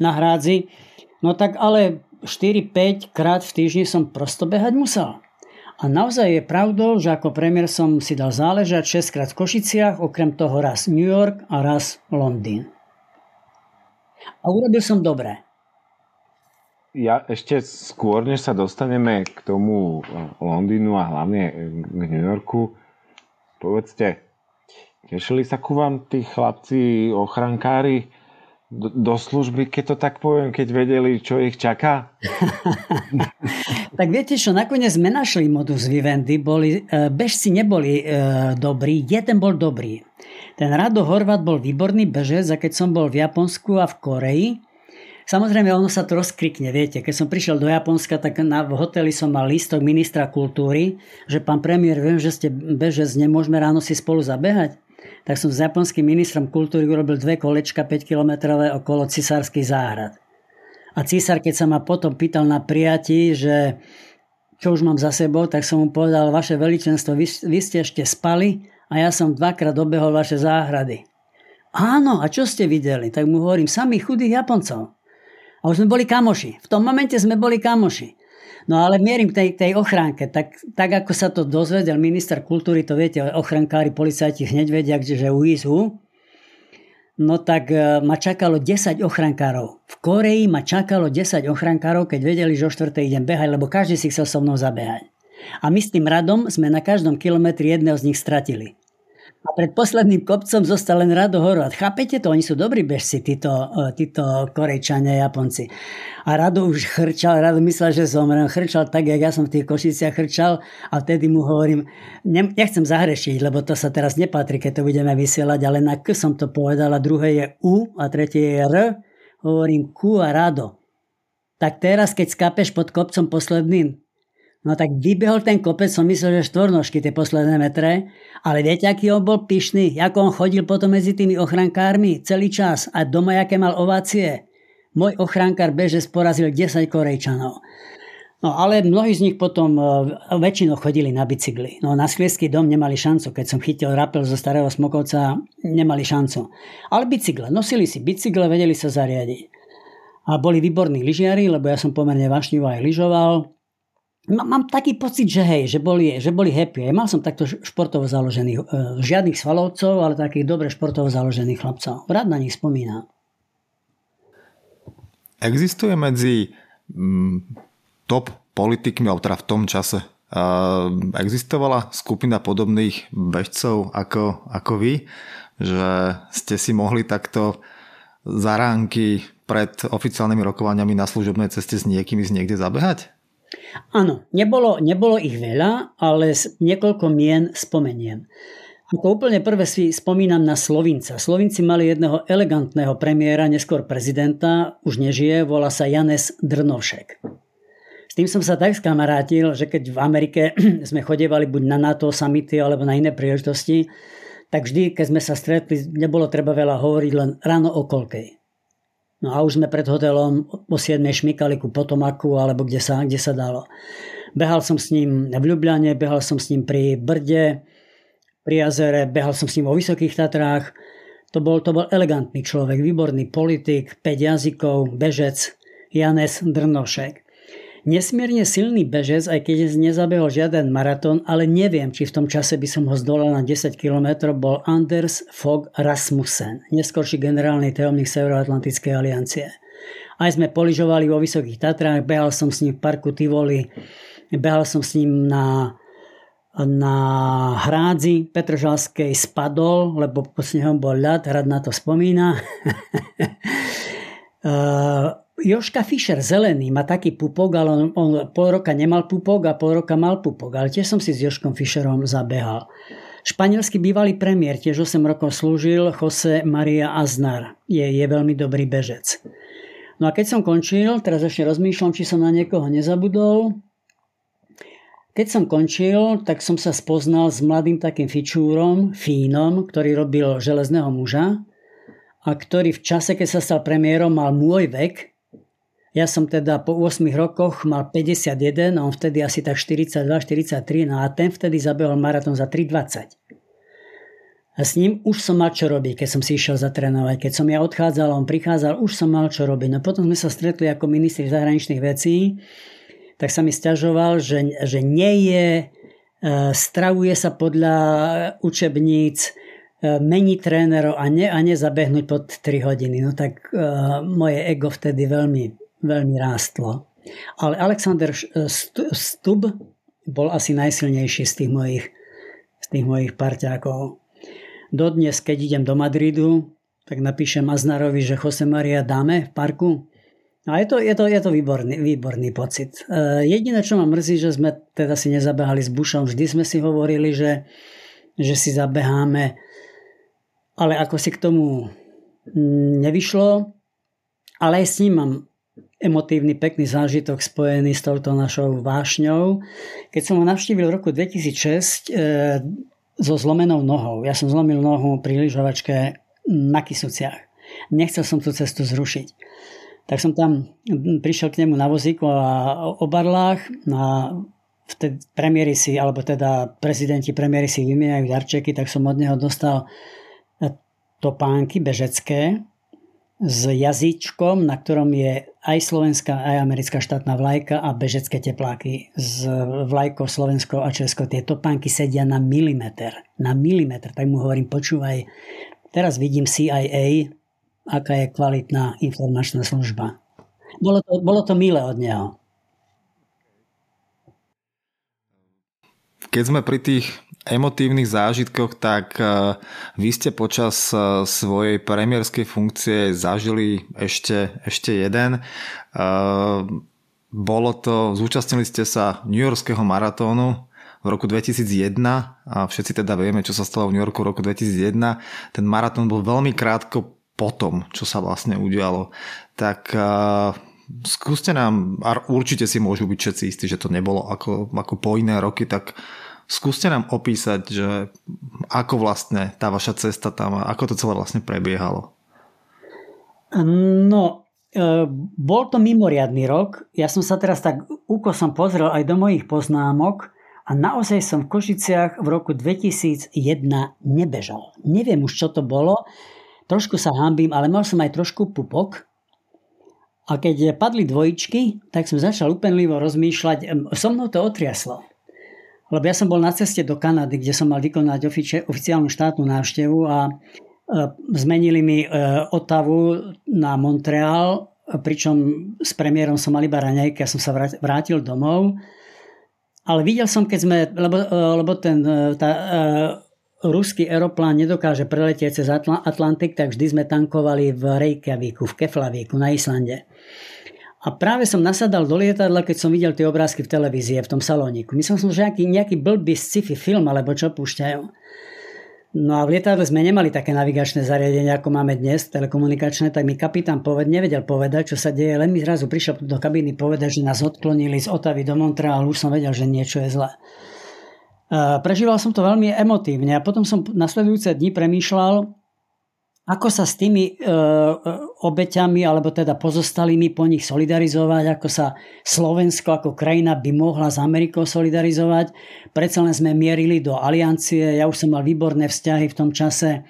Speaker 1: na hrádzi. No tak ale 4-5 krát v týždni som prosto behať musel. A naozaj je pravdou, že ako premiér som si dal záležať 6 krát v Košiciach, okrem toho raz New York a raz Londýn. A urobil som dobre.
Speaker 5: Ja ešte skôr, než sa dostaneme k tomu Londýnu a hlavne k New Yorku, povedzte, tešili sa ku vám tí chlapci ochrankári, do, služby, keď to tak poviem, keď vedeli, čo ich čaká?
Speaker 1: tak viete čo, nakoniec sme našli modus vivendi, boli, e, bežci neboli e, dobrí, jeden bol dobrý. Ten Rado Horvat bol výborný bežec a keď som bol v Japonsku a v Koreji, Samozrejme, ono sa to rozkrikne, viete. Keď som prišiel do Japonska, tak na, v hoteli som mal lístok ministra kultúry, že pán premiér, viem, že ste bežec, nemôžeme ráno si spolu zabehať tak som s japonským ministrom kultúry urobil dve kolečka 5-kilometrové okolo cisárskych záhrad. A císar, keď sa ma potom pýtal na prijatí, že čo už mám za sebou, tak som mu povedal, vaše veličenstvo, vy, vy ste ešte spali a ja som dvakrát obehol vaše záhrady. Áno, a čo ste videli? Tak mu hovorím, samých chudých Japoncov. A už sme boli kamoši. V tom momente sme boli kamoši. No ale mierim k tej, tej ochránke. Tak, tak ako sa to dozvedel minister kultúry, to viete, ochrankári, policajti hneď vedia, že uízu. No tak e, ma čakalo 10 ochrankárov. V Koreji ma čakalo 10 ochrankárov, keď vedeli, že o 4. idem behať, lebo každý si chcel so mnou zabehať. A my s tým radom sme na každom kilometri jedného z nich stratili. A pred posledným kopcom zostal len Rado Horvat. Chápete to? Oni sú dobrí bežci, títo, e, títo Korejčania, Japonci. A Rado už chrčal, Rado myslel, že zomrem. Chrčal tak, jak ja som v tých Košiciach chrčal a vtedy mu hovorím, nechcem zahrešiť, lebo to sa teraz nepatrí, keď to budeme vysielať, ale na K som to povedal a druhé je U a tretie je R. Hovorím Q a Rado. Tak teraz, keď skápeš pod kopcom posledným, No tak vybehol ten kopec, som myslel, že štvornožky tie posledné metre, ale viete, aký on bol pyšný, ako on chodil potom medzi tými ochrankármi celý čas a doma, aké mal ovácie. Môj ochrankár beže porazil 10 Korejčanov. No ale mnohí z nich potom uh, väčšinou chodili na bicykli. No na Sklieský dom nemali šancu. Keď som chytil rapel zo starého Smokovca, nemali šancu. Ale bicykle. Nosili si bicykle, vedeli sa zariadiť. A boli výborní lyžiari, lebo ja som pomerne vášnivo aj lyžoval mám taký pocit, že hej, že boli, že boli happy. Ja mal som takto športovo založených, e, žiadnych svalovcov, ale takých dobre športovo založených chlapcov. Rád na nich spomínam.
Speaker 4: Existuje medzi mm, top politikmi, alebo teda v tom čase, existovala skupina podobných bežcov ako, ako vy, že ste si mohli takto zaránky pred oficiálnymi rokovaniami na služobnej ceste s niekým z niekde zabehať?
Speaker 1: Áno, nebolo, nebolo ich veľa, ale niekoľko mien spomeniem. Ako úplne prvé si spomínam na Slovinca. Slovinci mali jedného elegantného premiéra, neskôr prezidenta, už nežije, volá sa Janes Drnovšek. S tým som sa tak skamarátil, že keď v Amerike sme chodevali buď na NATO samity alebo na iné príležitosti, tak vždy, keď sme sa stretli, nebolo treba veľa hovoriť, len ráno o kolkej. No a už sme pred hotelom o 7 šmykali ku Potomaku alebo kde sa, kde sa dalo. Behal som s ním v Ljubljane, behal som s ním pri Brde, pri jazere, behal som s ním o Vysokých Tatrách. To bol, to bol elegantný človek, výborný politik, 5 jazykov, bežec, Janes Drnošek. Nesmierne silný bežec, aj keď nezabehol žiaden maratón, ale neviem, či v tom čase by som ho zdolal na 10 km, bol Anders Fogh Rasmussen, neskorší generálny tajomník Severoatlantickej aliancie. Aj sme poližovali vo Vysokých Tatrách, behal som s ním v parku Tivoli, behal som s ním na na hrádzi Petržalskej spadol, lebo po snehom bol ľad, rád na to spomína. Joška Fischer, zelený, má taký pupok, ale on, on pol roka nemal pupok a pol roka mal pupok. Ale tiež som si s Joškom Fischerom zabehal. Španielský bývalý premiér, tiež 8 rokov slúžil, Jose Maria Aznar. Je, je veľmi dobrý bežec. No a keď som končil, teraz ešte rozmýšľam, či som na niekoho nezabudol, keď som končil, tak som sa spoznal s mladým takým fičúrom, Fínom, ktorý robil železného muža a ktorý v čase, keď sa stal premiérom, mal môj vek. Ja som teda po 8 rokoch mal 51, a on vtedy asi tak 42-43, no a ten vtedy zabehol maratón za 3,20. A s ním už som mal čo robiť, keď som si išiel zatrénovať. Keď som ja odchádzal, on prichádzal, už som mal čo robiť. No potom sme sa stretli ako ministri zahraničných vecí tak sa mi stiažoval, že, že nie je, e, stravuje sa podľa učebníc, e, mení trénerov a, ne, a nezabehnúť pod 3 hodiny. No tak uh, moje ego vtedy veľmi, veľmi rástlo. Ale Alexander Stub bol asi najsilnejší z tých mojich, z tých mojich parťákov. Dodnes, keď idem do Madridu, tak napíšem Aznarovi, že Jose Maria dáme v parku. A je to, je to, je to výborný, výborný pocit. E, jediné, čo ma mrzí, že sme teda si nezabehali s Bušom, vždy sme si hovorili, že, že si zabeháme, ale ako si k tomu nevyšlo, ale aj s ním mám emotívny, pekný zážitok spojený s touto našou vášňou. Keď som ho navštívil v roku 2006 e, so zlomenou nohou, ja som zlomil nohu pri lyžovačke na Kisuciach. Nechcel som tú cestu zrušiť tak som tam prišiel k nemu na vozíku a o barlách a vtedy premiéry si, alebo teda prezidenti premiéry si vymieňajú darčeky, tak som od neho dostal topánky bežecké s jazyčkom, na ktorom je aj slovenská, aj americká štátna vlajka a bežecké tepláky s vlajkou Slovensko a Česko. Tie topánky sedia na milimeter. Na milimeter. Tak mu hovorím, počúvaj, teraz vidím CIA, aká je kvalitná informačná služba. Bolo to, bolo to milé od neho.
Speaker 4: Keď sme pri tých emotívnych zážitkoch, tak e, vy ste počas e, svojej premiérskej funkcie zažili ešte, ešte jeden. E, bolo to, zúčastnili ste sa New Yorkského maratónu v roku 2001 a všetci teda vieme, čo sa stalo v New Yorku v roku 2001. Ten maratón bol veľmi krátko potom, čo sa vlastne udialo. Tak skúste nám, a určite si môžu byť všetci istí, že to nebolo ako, ako po iné roky, tak skúste nám opísať, že ako vlastne tá vaša cesta tam, ako to celé vlastne prebiehalo.
Speaker 1: No, e, bol to mimoriadný rok. Ja som sa teraz tak úkosom pozrel aj do mojich poznámok a naozaj som v Košiciach v roku 2001 nebežal. Neviem už, čo to bolo. Trošku sa hambím, ale mal som aj trošku pupok. A keď padli dvojičky, tak som začal upenlivo rozmýšľať. So mnou to otriaslo. Lebo ja som bol na ceste do Kanady, kde som mal vykonať oficiálnu štátnu návštevu a zmenili mi e, Otavu na Montreal, pričom s premiérom som mal iba raňajky, ja som sa vrátil domov. Ale videl som, keď sme, lebo, e, lebo ten, e, tá, ruský aeroplán nedokáže preletieť cez Atlantik, tak vždy sme tankovali v Reykjavíku, v Keflavíku na Islande. A práve som nasadal do lietadla, keď som videl tie obrázky v televízii, v tom salóniku. Myslel som, že nejaký, nejaký blbý sci-fi film, alebo čo púšťajú. No a v lietadle sme nemali také navigačné zariadenie, ako máme dnes, telekomunikačné, tak mi kapitán poved, nevedel povedať, čo sa deje, len mi zrazu prišiel do kabíny povedať, že nás odklonili z Otavy do Montrealu, už som vedel, že niečo je zlé. Prežíval som to veľmi emotívne a potom som nasledujúce dni premýšľal, ako sa s tými e, e, obeťami, alebo teda pozostalými po nich solidarizovať, ako sa Slovensko ako krajina by mohla s Amerikou solidarizovať. Predsa len sme mierili do aliancie, ja už som mal výborné vzťahy v tom čase e,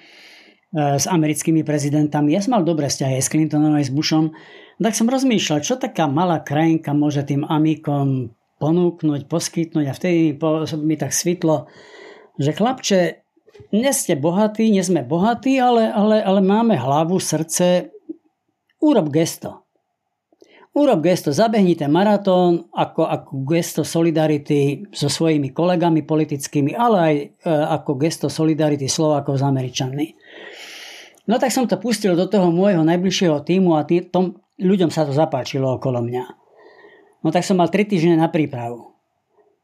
Speaker 1: s americkými prezidentami. Ja som mal dobré vzťahy aj s Clintonom, aj s Bushom. Tak som rozmýšľal, čo taká malá krajinka môže tým amikom ponúknuť, poskytnúť a vtedy mi tak svitlo, že chlapče, nie ste bohatí, nie sme bohatí, ale, ale, ale máme hlavu, srdce. Urob gesto. Urob gesto, zabehnite maratón ako, ako gesto solidarity so svojimi kolegami politickými, ale aj e, ako gesto solidarity Slovákov s Američanmi. No tak som to pustil do toho môjho najbližšieho týmu a tý, tom, ľuďom sa to zapáčilo okolo mňa. No tak som mal 3 týždne na prípravu.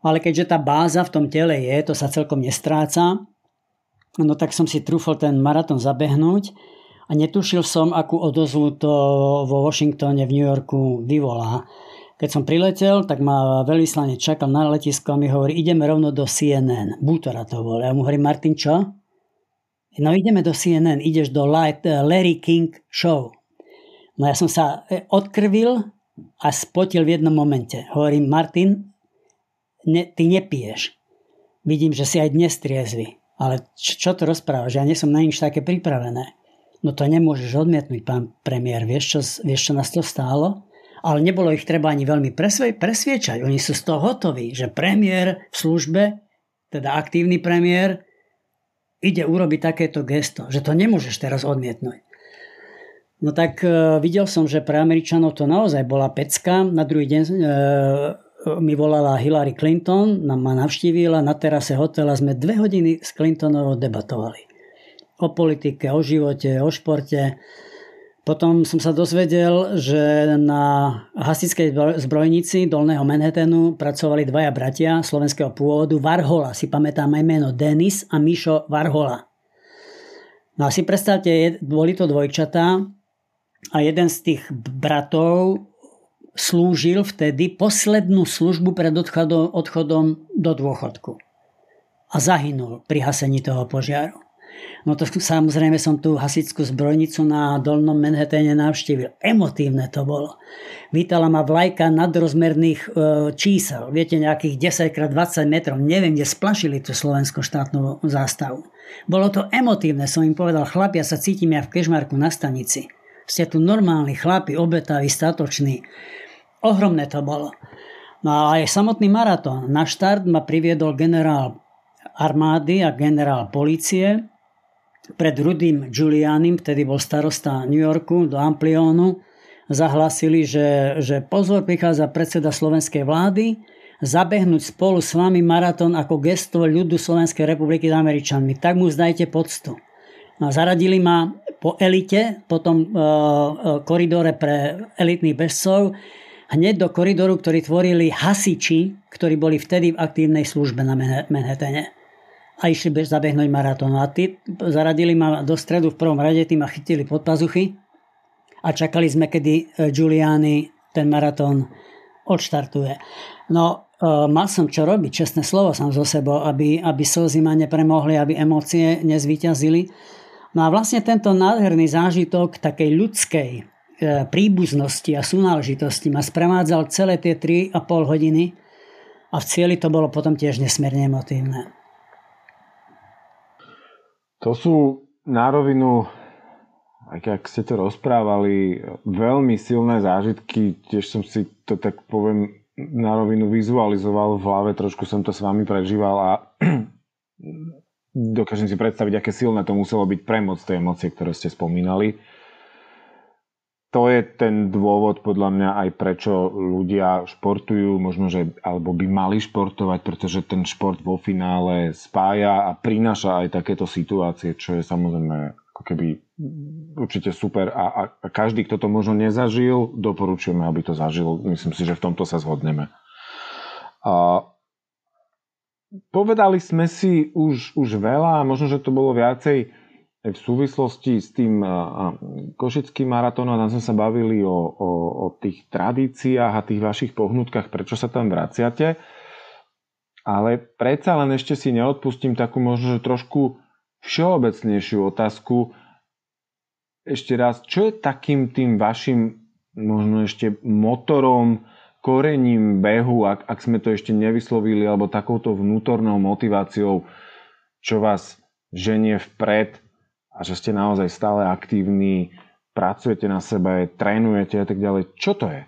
Speaker 1: Ale keďže tá báza v tom tele je, to sa celkom nestráca, No tak som si trúfol ten maratón zabehnúť a netušil som, akú odozvu to vo Washingtone, v New Yorku vyvolá. Keď som priletel, tak ma veľvyslanec čakal na letisku a mi hovorí, ideme rovno do CNN. Bútora to bol. Ja mu hovorím, Martin, čo? No ideme do CNN, ideš do Larry King Show. No ja som sa e, odkrvil a spotil v jednom momente. Hovorím, Martin, ne, ty nepiješ. Vidím, že si aj dnes triezvy. Ale čo, čo to rozprávaš? Ja nie som na nič také pripravené. No to nemôžeš odmietnúť, pán premiér. Vieš čo, vieš, čo nás to stálo? Ale nebolo ich treba ani veľmi presvie, presviečať. Oni sú z toho hotoví, že premiér v službe, teda aktívny premiér, ide urobiť takéto gesto, že to nemôžeš teraz odmietnúť. No tak e, videl som, že pre Američanov to naozaj bola pecka. Na druhý deň e, mi volala Hillary Clinton, nám ma navštívila na terase hotela, sme dve hodiny s Clintonovou debatovali. O politike, o živote, o športe. Potom som sa dozvedel, že na hasickej zbrojnici Dolného Manhattanu pracovali dvaja bratia slovenského pôvodu, Varhola, si pamätám aj meno, Denis a Mišo Varhola. No a si predstavte, boli to dvojčatá a jeden z tých bratov slúžil vtedy poslednú službu pred odchodom, odchodom do dôchodku. A zahynul pri hasení toho požiaru. No to samozrejme som tú hasickú zbrojnicu na Dolnom Manhattane navštívil. Emotívne to bolo. Vítala ma vlajka nadrozmerných e, čísel. Viete, nejakých 10x20 metrov. Neviem, kde splašili tú slovenskú štátnu zástavu. Bolo to emotívne. Som im povedal, chlapia, sa cítim ja v Kežmarku na stanici. Ste tu normálni chlapi, obetaví, statoční. Ohromné to bolo. No a aj samotný maratón. Na štart ma priviedol generál armády a generál policie pred Rudým Giulianim, vtedy bol starosta New Yorku, do Amplionu. Zahlasili, že, že pozor, prichádza predseda slovenskej vlády, zabehnúť spolu s vami maratón ako gesto ľudu Slovenskej republiky s Američanmi. Tak mu zdajte poctu. No, zaradili ma po elite, po tom uh, koridore pre elitných bežcov hneď do koridoru, ktorý tvorili hasiči, ktorí boli vtedy v aktívnej službe na Manhattane a išli bez zabehnúť maratón. A tí zaradili ma do stredu v prvom rade, tým ma chytili pod pazuchy a čakali sme, kedy e, Giuliani ten maratón odštartuje. No, e, mal som čo robiť, čestné slovo som zo sebou, aby, aby slzy ma nepremohli, aby emócie nezvyťazili. No a vlastne tento nádherný zážitok takej ľudskej príbuznosti a súnáležitosti ma sprevádzal celé tie 3,5 hodiny a v cieli to bolo potom tiež nesmierne emotívne.
Speaker 5: To sú na rovinu, keď ste to rozprávali, veľmi silné zážitky. Tiež som si to tak poviem na rovinu vizualizoval v hlave, trošku som to s vami prežíval a dokážem si predstaviť, aké silné to muselo byť premoc tej emócie, ktoré ste spomínali to je ten dôvod podľa mňa aj prečo ľudia športujú, možno, že alebo by mali športovať, pretože ten šport vo finále spája a prináša aj takéto situácie, čo je samozrejme ako keby určite super a, a, a každý, kto to možno nezažil, doporučujeme, aby to zažil. Myslím si, že v tomto sa zhodneme. A povedali sme si už, už veľa možno, že to bolo viacej v súvislosti s tým košickým maratónom, tam sme sa bavili o, o, o tých tradíciách a tých vašich pohnutkách, prečo sa tam vraciate. Ale predsa len ešte si neodpustím takú možno, že trošku všeobecnejšiu otázku. Ešte raz, čo je takým tým vašim možno ešte motorom, korením behu, ak, ak sme to ešte nevyslovili, alebo takouto vnútornou motiváciou, čo vás ženie vpred a že ste naozaj stále aktívni, pracujete na sebe, trénujete a tak ďalej. Čo to je?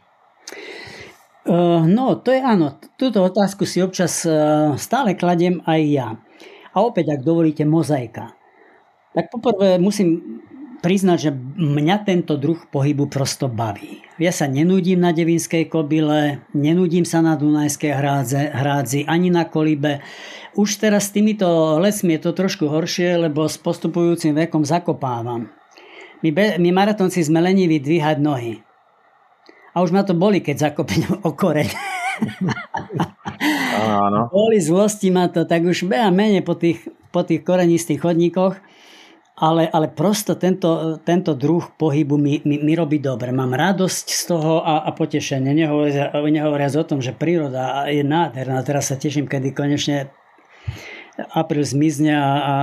Speaker 1: Uh, no, to je áno. Túto otázku si občas uh, stále kladiem aj ja. A opäť, ak dovolíte, mozaika. Tak poprvé musím priznať, že mňa tento druh pohybu prosto baví. Ja sa nenudím na Devinskej kobile, nenudím sa na Dunajskej hrádze, hrádzi, ani na kolibe. Už teraz s týmito lesmi je to trošku horšie, lebo s postupujúcim vekom zakopávam. My, be, my maratonci sme leniví dvíhať nohy. A už ma to boli, keď zakopem o koreň. Áno. Boli zlosti ma to, tak už behám menej po tých, po tých korenistých chodníkoch, ale, ale prosto tento, tento druh pohybu mi, mi, mi robí dobre. Mám radosť z toho a, a potešenie. Nehovoriac, nehovoriac o tom, že príroda je nádherná. Teraz sa teším, kedy konečne apríl zmizne a, a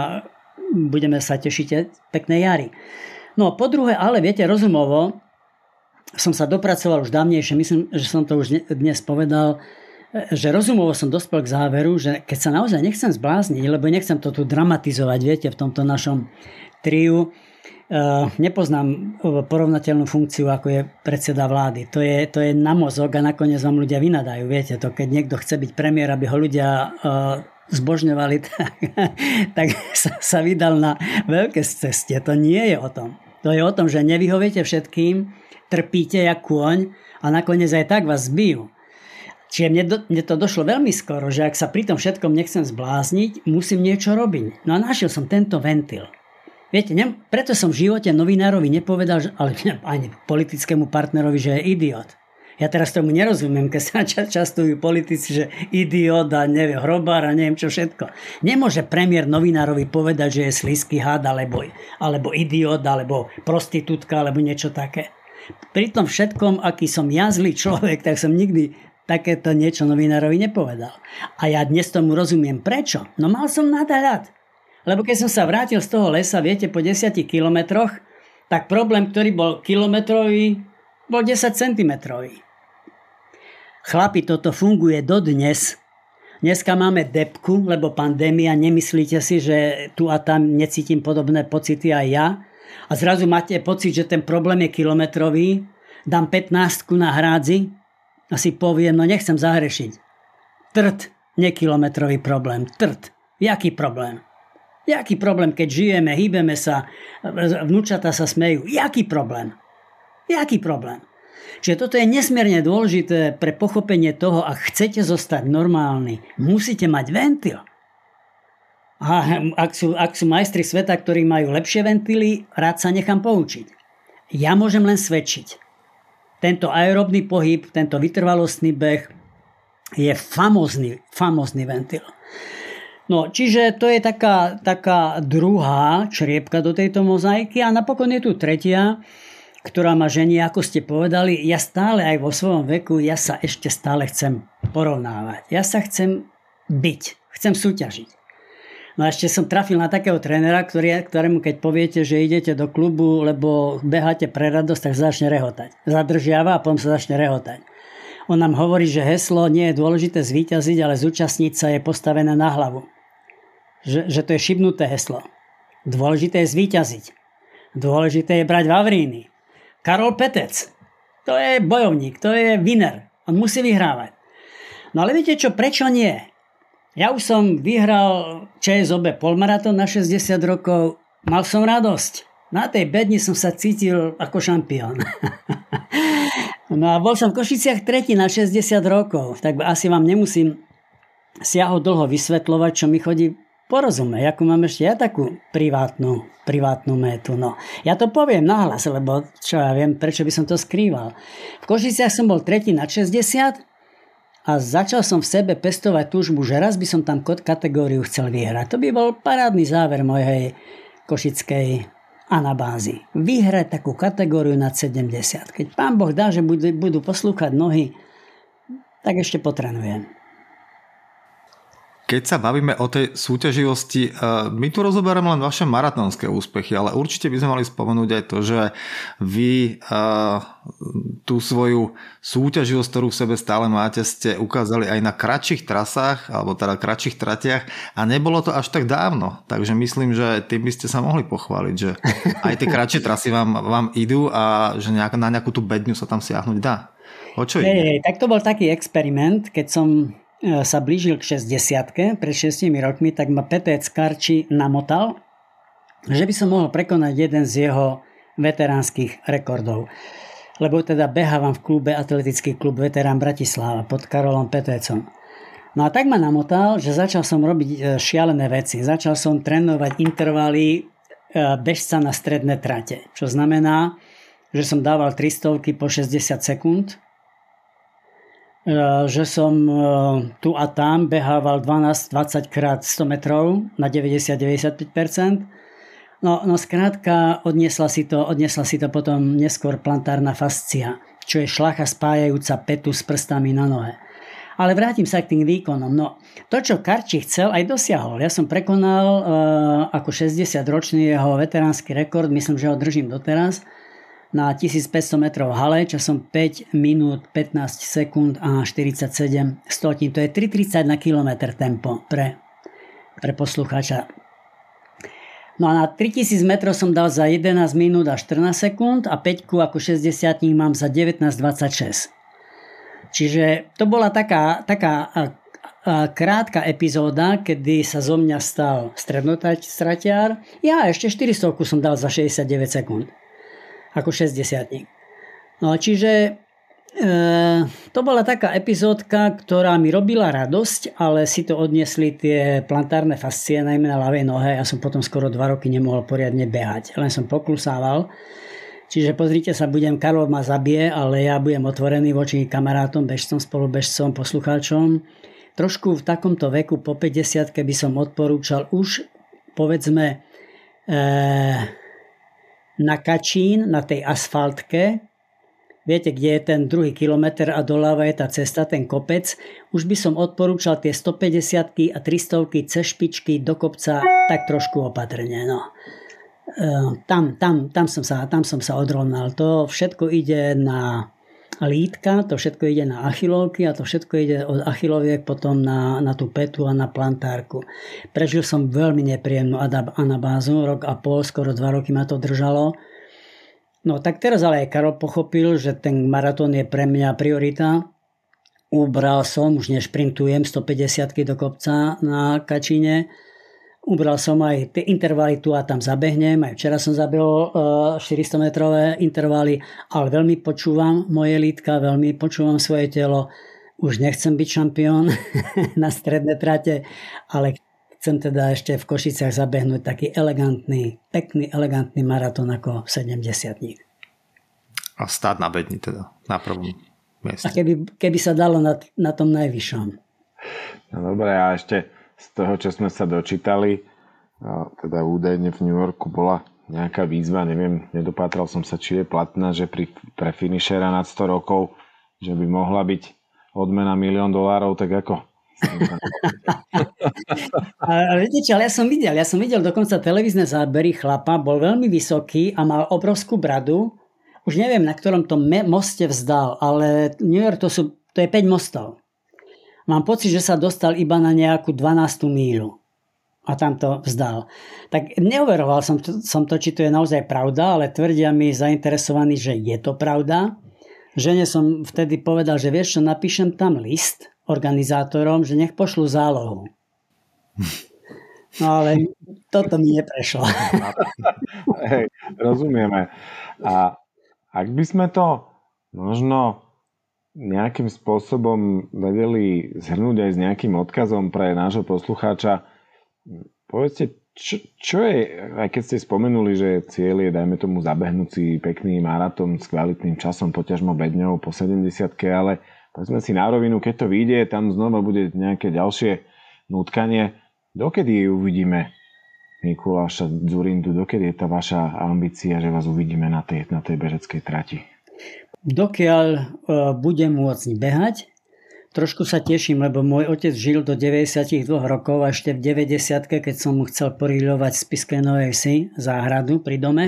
Speaker 1: budeme sa tešiť peknej jary. No po druhé, ale viete, rozumovo som sa dopracoval už dávnejšie, myslím, že som to už dnes povedal, že rozumovo som dospel k záveru, že keď sa naozaj nechcem zblázniť, lebo nechcem to tu dramatizovať, viete, v tomto našom triu, Uh, nepoznám porovnateľnú funkciu, ako je predseda vlády. To je, to je na mozog a nakoniec vám ľudia vynadajú. Viete to, keď niekto chce byť premiér, aby ho ľudia uh, zbožňovali, tak, tak sa, sa vydal na veľké ceste. To nie je o tom. To je o tom, že nevyhoviete všetkým, trpíte jak kôň a nakoniec aj tak vás zbijú. Čiže mne, do, mne to došlo veľmi skoro, že ak sa pri tom všetkom nechcem zblázniť, musím niečo robiť. No a našiel som tento ventil. Viete, ne, preto som v živote novinárovi nepovedal, že, ale ani politickému partnerovi, že je idiot. Ja teraz tomu nerozumiem, keď sa častujú politici, že idiot a neviem, hrobár a neviem čo všetko. Nemôže premiér novinárovi povedať, že je slisky had, alebo, alebo idiot, alebo prostitútka, alebo niečo také. Pri tom všetkom, aký som ja zlý človek, tak som nikdy takéto niečo novinárovi nepovedal. A ja dnes tomu rozumiem. Prečo? No mal som nadhľad. Lebo keď som sa vrátil z toho lesa, viete, po 10 kilometroch, tak problém, ktorý bol kilometrový, bol 10 cm. Chlapi, toto funguje dodnes. Dneska máme depku, lebo pandémia, nemyslíte si, že tu a tam necítim podobné pocity aj ja. A zrazu máte pocit, že ten problém je kilometrový, dám 15 na hrádzi a si poviem, no nechcem zahrešiť. Trt, nekilometrový problém, trt. Jaký problém? Jaký problém, keď žijeme, hýbeme sa, vnúčata sa smejú? Jaký problém? Jaký problém? Čiže toto je nesmierne dôležité pre pochopenie toho, ak chcete zostať normálny, musíte mať ventil. A ak sú, ak sú majstri sveta, ktorí majú lepšie ventily, rád sa nechám poučiť. Ja môžem len svedčiť. Tento aerobný pohyb, tento vytrvalostný beh je famózny, famózny ventil. No, čiže to je taká, taká druhá čriepka do tejto mozaiky a napokon je tu tretia, ktorá ma žení, ako ste povedali, ja stále aj vo svojom veku, ja sa ešte stále chcem porovnávať. Ja sa chcem byť, chcem súťažiť. No a ešte som trafil na takého trénera, ktorý, ktorému keď poviete, že idete do klubu, lebo beháte pre radosť, tak začne rehotať. Zadržiava a potom sa začne rehotať. On nám hovorí, že heslo nie je dôležité zvíťaziť, ale zúčastniť sa je postavené na hlavu. Že, že to je šibnuté heslo. Dôležité je zvíťaziť. Dôležité je brať Vavríny. Karol Petec. To je bojovník, to je winner. On musí vyhrávať. No ale viete čo, prečo nie? Ja už som vyhral ČSOB polmaratón na 60 rokov, mal som radosť. Na tej bedni som sa cítil ako šampión. no a bol som v Košiciach tretí na 60 rokov, tak asi vám nemusím siaho dlho vysvetľovať, čo mi chodí porozumie, ako mám ešte ja takú privátnu, privátnu metu. No. Ja to poviem nahlas, lebo čo ja viem, prečo by som to skrýval. V Košiciach som bol tretí na 60 a začal som v sebe pestovať túžbu, že raz by som tam kategóriu chcel vyhrať. To by bol parádny záver mojej košickej anabázy. Vyhrať takú kategóriu nad 70. Keď pán Boh dá, že budú, poslúchať nohy, tak ešte potrenujem.
Speaker 4: Keď sa bavíme o tej súťaživosti, eh, my tu rozoberáme len vaše maratónske úspechy, ale určite by sme mali spomenúť aj to, že vy eh, tú svoju súťaživosť, ktorú v sebe stále máte, ste ukázali aj na kratších trasách, alebo teda kratších tratiach a nebolo to až tak dávno. Takže myslím, že tým by ste sa mohli pochváliť, že aj tie kratšie trasy vám, vám idú a že nejak, na nejakú tú bedňu sa tam siahnuť dá. O čo
Speaker 1: ide? tak to bol taký experiment, keď som sa blížil k 60 pred 6 rokmi, tak ma Petec Karči namotal, že by som mohol prekonať jeden z jeho veteránskych rekordov. Lebo teda behávam v klube Atletický klub Veterán Bratislava pod Karolom Petecom. No a tak ma namotal, že začal som robiť e, šialené veci. Začal som trénovať intervaly e, bežca na stredné trate. Čo znamená, že som dával 300 po 60 sekúnd E, že som e, tu a tam behával 12-20 krát 100 metrov na 90-95%. No, no skrátka odniesla si, to, odniesla si to potom neskôr plantárna fascia, čo je šlacha spájajúca petu s prstami na nohe. Ale vrátim sa k tým výkonom. No, to, čo Karči chcel, aj dosiahol. Ja som prekonal uh, ako 60-ročný jeho veteránsky rekord, myslím, že ho držím doteraz na 1500 metrov hale časom 5 minút 15 sekúnd a 47 stotín. To je 3,30 na kilometr tempo pre, pre poslucháča. No a na 3000 metrov som dal za 11 minút a 14 sekúnd a 5 ako 60 mám za 19,26. Čiže to bola taká, taká krátka epizóda, kedy sa zo mňa stal strednotratiar. Ja ešte 400 som dal za 69 sekúnd ako 60 No čiže e, to bola taká epizódka, ktorá mi robila radosť, ale si to odniesli tie plantárne fascie, najmä na ľavej nohe. Ja som potom skoro dva roky nemohol poriadne behať. Len som poklusával. Čiže pozrite sa, budem, Karol ma zabije, ale ja budem otvorený voči kamarátom, bežcom, spolubežcom, poslucháčom. Trošku v takomto veku po 50 by som odporúčal už povedzme e, na Kačín, na tej asfaltke, viete, kde je ten druhý kilometr a doľava je tá cesta, ten kopec, už by som odporúčal tie 150 a 300 cez špičky do kopca tak trošku opatrne. No. E, tam, tam, tam, som sa, tam som sa odrovnal. To všetko ide na lítka, to všetko ide na achilovky a to všetko ide od achiloviek potom na, na tú petu a na plantárku. Prežil som veľmi nepríjemnú anabázu, rok a pol, skoro dva roky ma to držalo. No tak teraz ale aj Karol pochopil, že ten maratón je pre mňa priorita. Ubral som, už nešprintujem 150 do kopca na Kačine Ubral som aj tie intervaly tu a tam zabehnem. Aj včera som zabehol 400 metrové intervaly, ale veľmi počúvam moje lítka, veľmi počúvam svoje telo. Už nechcem byť šampión na stredné trate, ale chcem teda ešte v Košiciach zabehnúť taký elegantný, pekný, elegantný maratón ako 70 dní.
Speaker 4: A stáť na bedni teda, na prvom mieste.
Speaker 1: A keby, keby sa dalo na, na tom najvyššom.
Speaker 5: No dobre, a ešte z toho, čo sme sa dočítali, teda údajne v New Yorku bola nejaká výzva, neviem, nedopátral som sa, či je platná, že pri, pre finišera nad 100 rokov, že by mohla byť odmena milión dolárov, tak ako?
Speaker 1: a viete čo, ale ja som videl, ja som videl dokonca televízne zábery chlapa, bol veľmi vysoký a mal obrovskú bradu. Už neviem, na ktorom to moste vzdal, ale New York to, sú, to je 5 mostov. Mám pocit, že sa dostal iba na nejakú 12. mílu a tam to vzdal. Tak neuveroval som to, som to, či to je naozaj pravda, ale tvrdia mi zainteresovaní, že je to pravda. Žene som vtedy povedal, že vieš čo, napíšem tam list organizátorom, že nech pošlu zálohu. No ale toto mi neprešlo.
Speaker 5: Hej, rozumieme. A ak by sme to možno nejakým spôsobom vedeli zhrnúť aj s nejakým odkazom pre nášho poslucháča, povedzte, čo, čo je, aj keď ste spomenuli, že cieľ je, dajme tomu, zabehnúť si pekný maratón s kvalitným časom, poťažmo bedňou po 70 ale povedzme si na rovinu, keď to vyjde, tam znova bude nejaké ďalšie nutkanie. Dokedy uvidíme Mikuláša Zurindu, dokedy je tá vaša ambícia, že vás uvidíme na tej, na tej bežeckej trati?
Speaker 1: Dokiaľ uh, budem môcť behať, trošku sa teším, lebo môj otec žil do 92 rokov a ešte v 90 keď som mu chcel poriľovať z Piskenovej si záhradu pri dome,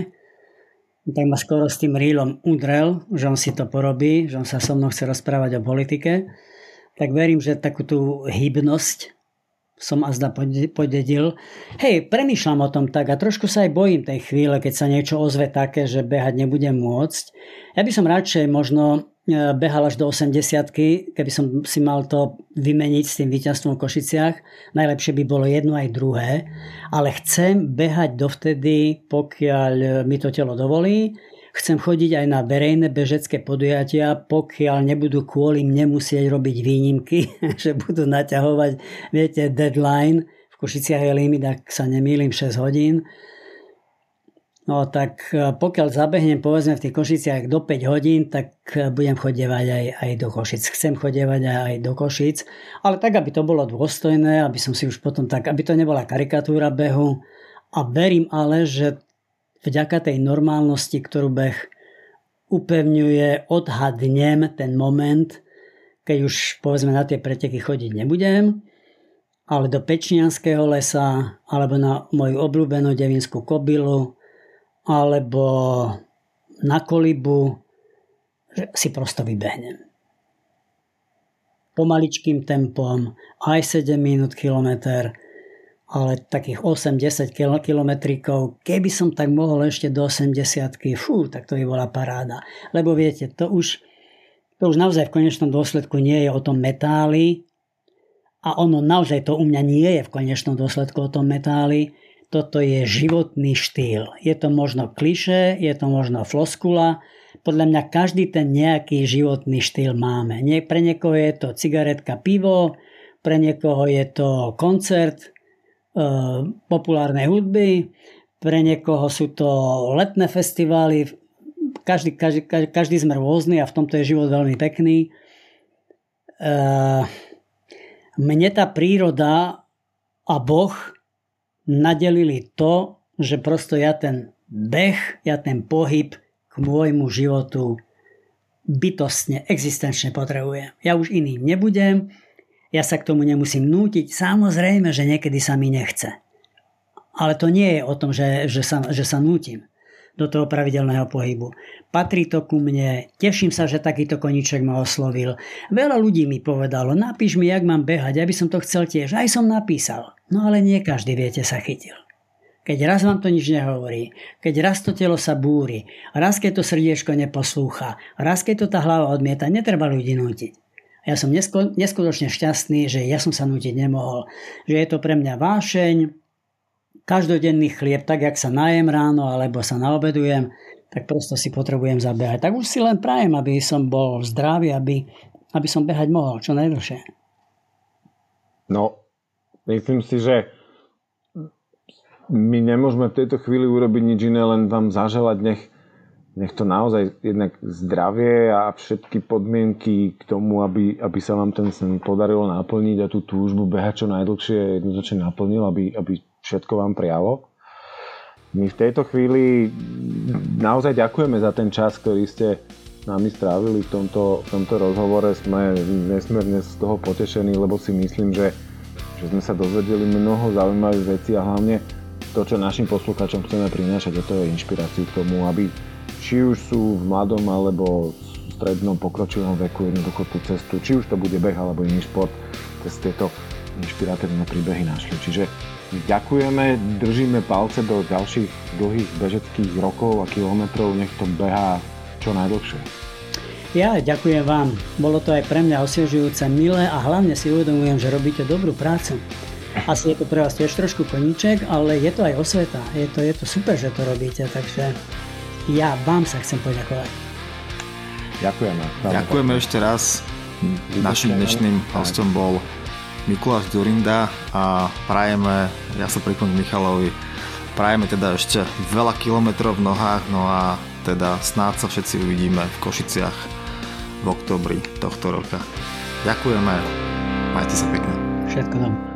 Speaker 1: tak ma skoro s tým rílom udrel, že on si to porobí, že on sa so mnou chce rozprávať o politike. Tak verím, že takú tú hybnosť som azda podedil. Hej, premýšľam o tom tak a trošku sa aj bojím tej chvíle, keď sa niečo ozve také, že behať nebudem môcť. Ja by som radšej možno e, behal až do 80 keby som si mal to vymeniť s tým víťazstvom v Košiciach. Najlepšie by bolo jedno aj druhé, ale chcem behať dovtedy, pokiaľ mi to telo dovolí Chcem chodiť aj na verejné bežecké podujatia, pokiaľ nebudú kvôli mne musieť robiť výnimky, že budú naťahovať, viete, deadline. V Košiciach je limit, ak sa nemýlim, 6 hodín. No tak e, pokiaľ zabehnem povedzme v tých Košiciach do 5 hodín, tak e, budem chodevať aj, aj do Košic. Chcem chodevať aj do Košic, ale tak, aby to bolo dôstojné, aby som si už potom tak, aby to nebola karikatúra behu. A verím ale, že vďaka tej normálnosti, ktorú beh upevňuje, odhadnem ten moment, keď už povedzme na tie preteky chodiť nebudem, ale do Pečnianského lesa, alebo na moju obľúbenú devinskú kobilu, alebo na kolibu, že si prosto vybehnem. Pomaličkým tempom, aj 7 minút kilometr, ale takých 8-10 kilometrikov, keby som tak mohol ešte do 80 fú, tak to by bola paráda. Lebo viete, to už, to už naozaj v konečnom dôsledku nie je o tom metáli a ono naozaj to u mňa nie je v konečnom dôsledku o tom metáli, toto je životný štýl. Je to možno kliše, je to možno floskula, podľa mňa každý ten nejaký životný štýl máme. Nie, pre niekoho je to cigaretka, pivo, pre niekoho je to koncert, populárnej hudby, pre niekoho sú to letné festivály, každý, každý, každý, každý sme rôzny a v tomto je život veľmi pekný. Eh, mne tá príroda a Boh nadelili to, že prosto ja ten beh, ja ten pohyb k môjmu životu bytostne, existenčne potrebujem. Ja už iným nebudem, ja sa k tomu nemusím nútiť. Samozrejme, že niekedy sa mi nechce. Ale to nie je o tom, že, že, sa, že sa nútim do toho pravidelného pohybu. Patrí to ku mne, teším sa, že takýto koniček ma oslovil. Veľa ľudí mi povedalo, napíš mi, jak mám behať, ja by som to chcel tiež. Aj som napísal. No ale nie každý, viete, sa chytil. Keď raz vám to nič nehovorí, keď raz to telo sa búri, raz keď to srdiečko neposlúcha, raz keď to tá hlava odmieta, netreba ľudí nútiť. Ja som neskutočne šťastný, že ja som sa nutiť nemohol. Že je to pre mňa vášeň, každodenný chlieb, tak jak sa najem ráno alebo sa naobedujem, tak prosto si potrebujem zabehať. Tak už si len prajem, aby som bol zdravý, aby, aby som behať mohol čo najdlhšie.
Speaker 5: No, myslím si, že my nemôžeme v tejto chvíli urobiť nič iné, len vám zaželať, nech nech to naozaj jednak zdravie a všetky podmienky k tomu, aby, aby sa vám ten sen podarilo naplniť a tú túžbu behať čo najdlhšie jednoznačne naplnil, aby, aby všetko vám prijalo. My v tejto chvíli naozaj ďakujeme za ten čas, ktorý ste nami strávili v tomto, v tomto rozhovore. Sme nesmierne z toho potešení, lebo si myslím, že, že sme sa dozvedeli mnoho zaujímavých vecí a hlavne to, čo našim poslucháčom chceme prinášať, a to je inšpiráciu k tomu, aby či už sú v mladom alebo strednom pokročilom veku jednoducho tú cestu, či už to bude beh alebo iný šport, cez tieto inšpiratívne príbehy našli. Čiže ďakujeme, držíme palce do ďalších dlhých bežeckých rokov a kilometrov, nech to behá čo najdlhšie.
Speaker 1: Ja ďakujem vám. Bolo to aj pre mňa osviežujúce, milé a hlavne si uvedomujem, že robíte dobrú prácu. Asi je to pre vás tiež trošku koníček, ale je to aj osveta. Je to, je to super, že to robíte, takže ja vám sa chcem poďakovať.
Speaker 5: Ďakujeme.
Speaker 4: Ďakujeme ešte raz. Našim dnešným hostom bol Mikuláš Durinda a prajeme, ja sa pripomínam Michalovi, prajeme teda ešte veľa kilometrov v nohách, no a teda snáď sa všetci uvidíme v Košiciach v v oktobri tohto roka. Ďakujeme, majte sa pekne.
Speaker 1: Všetko dobré.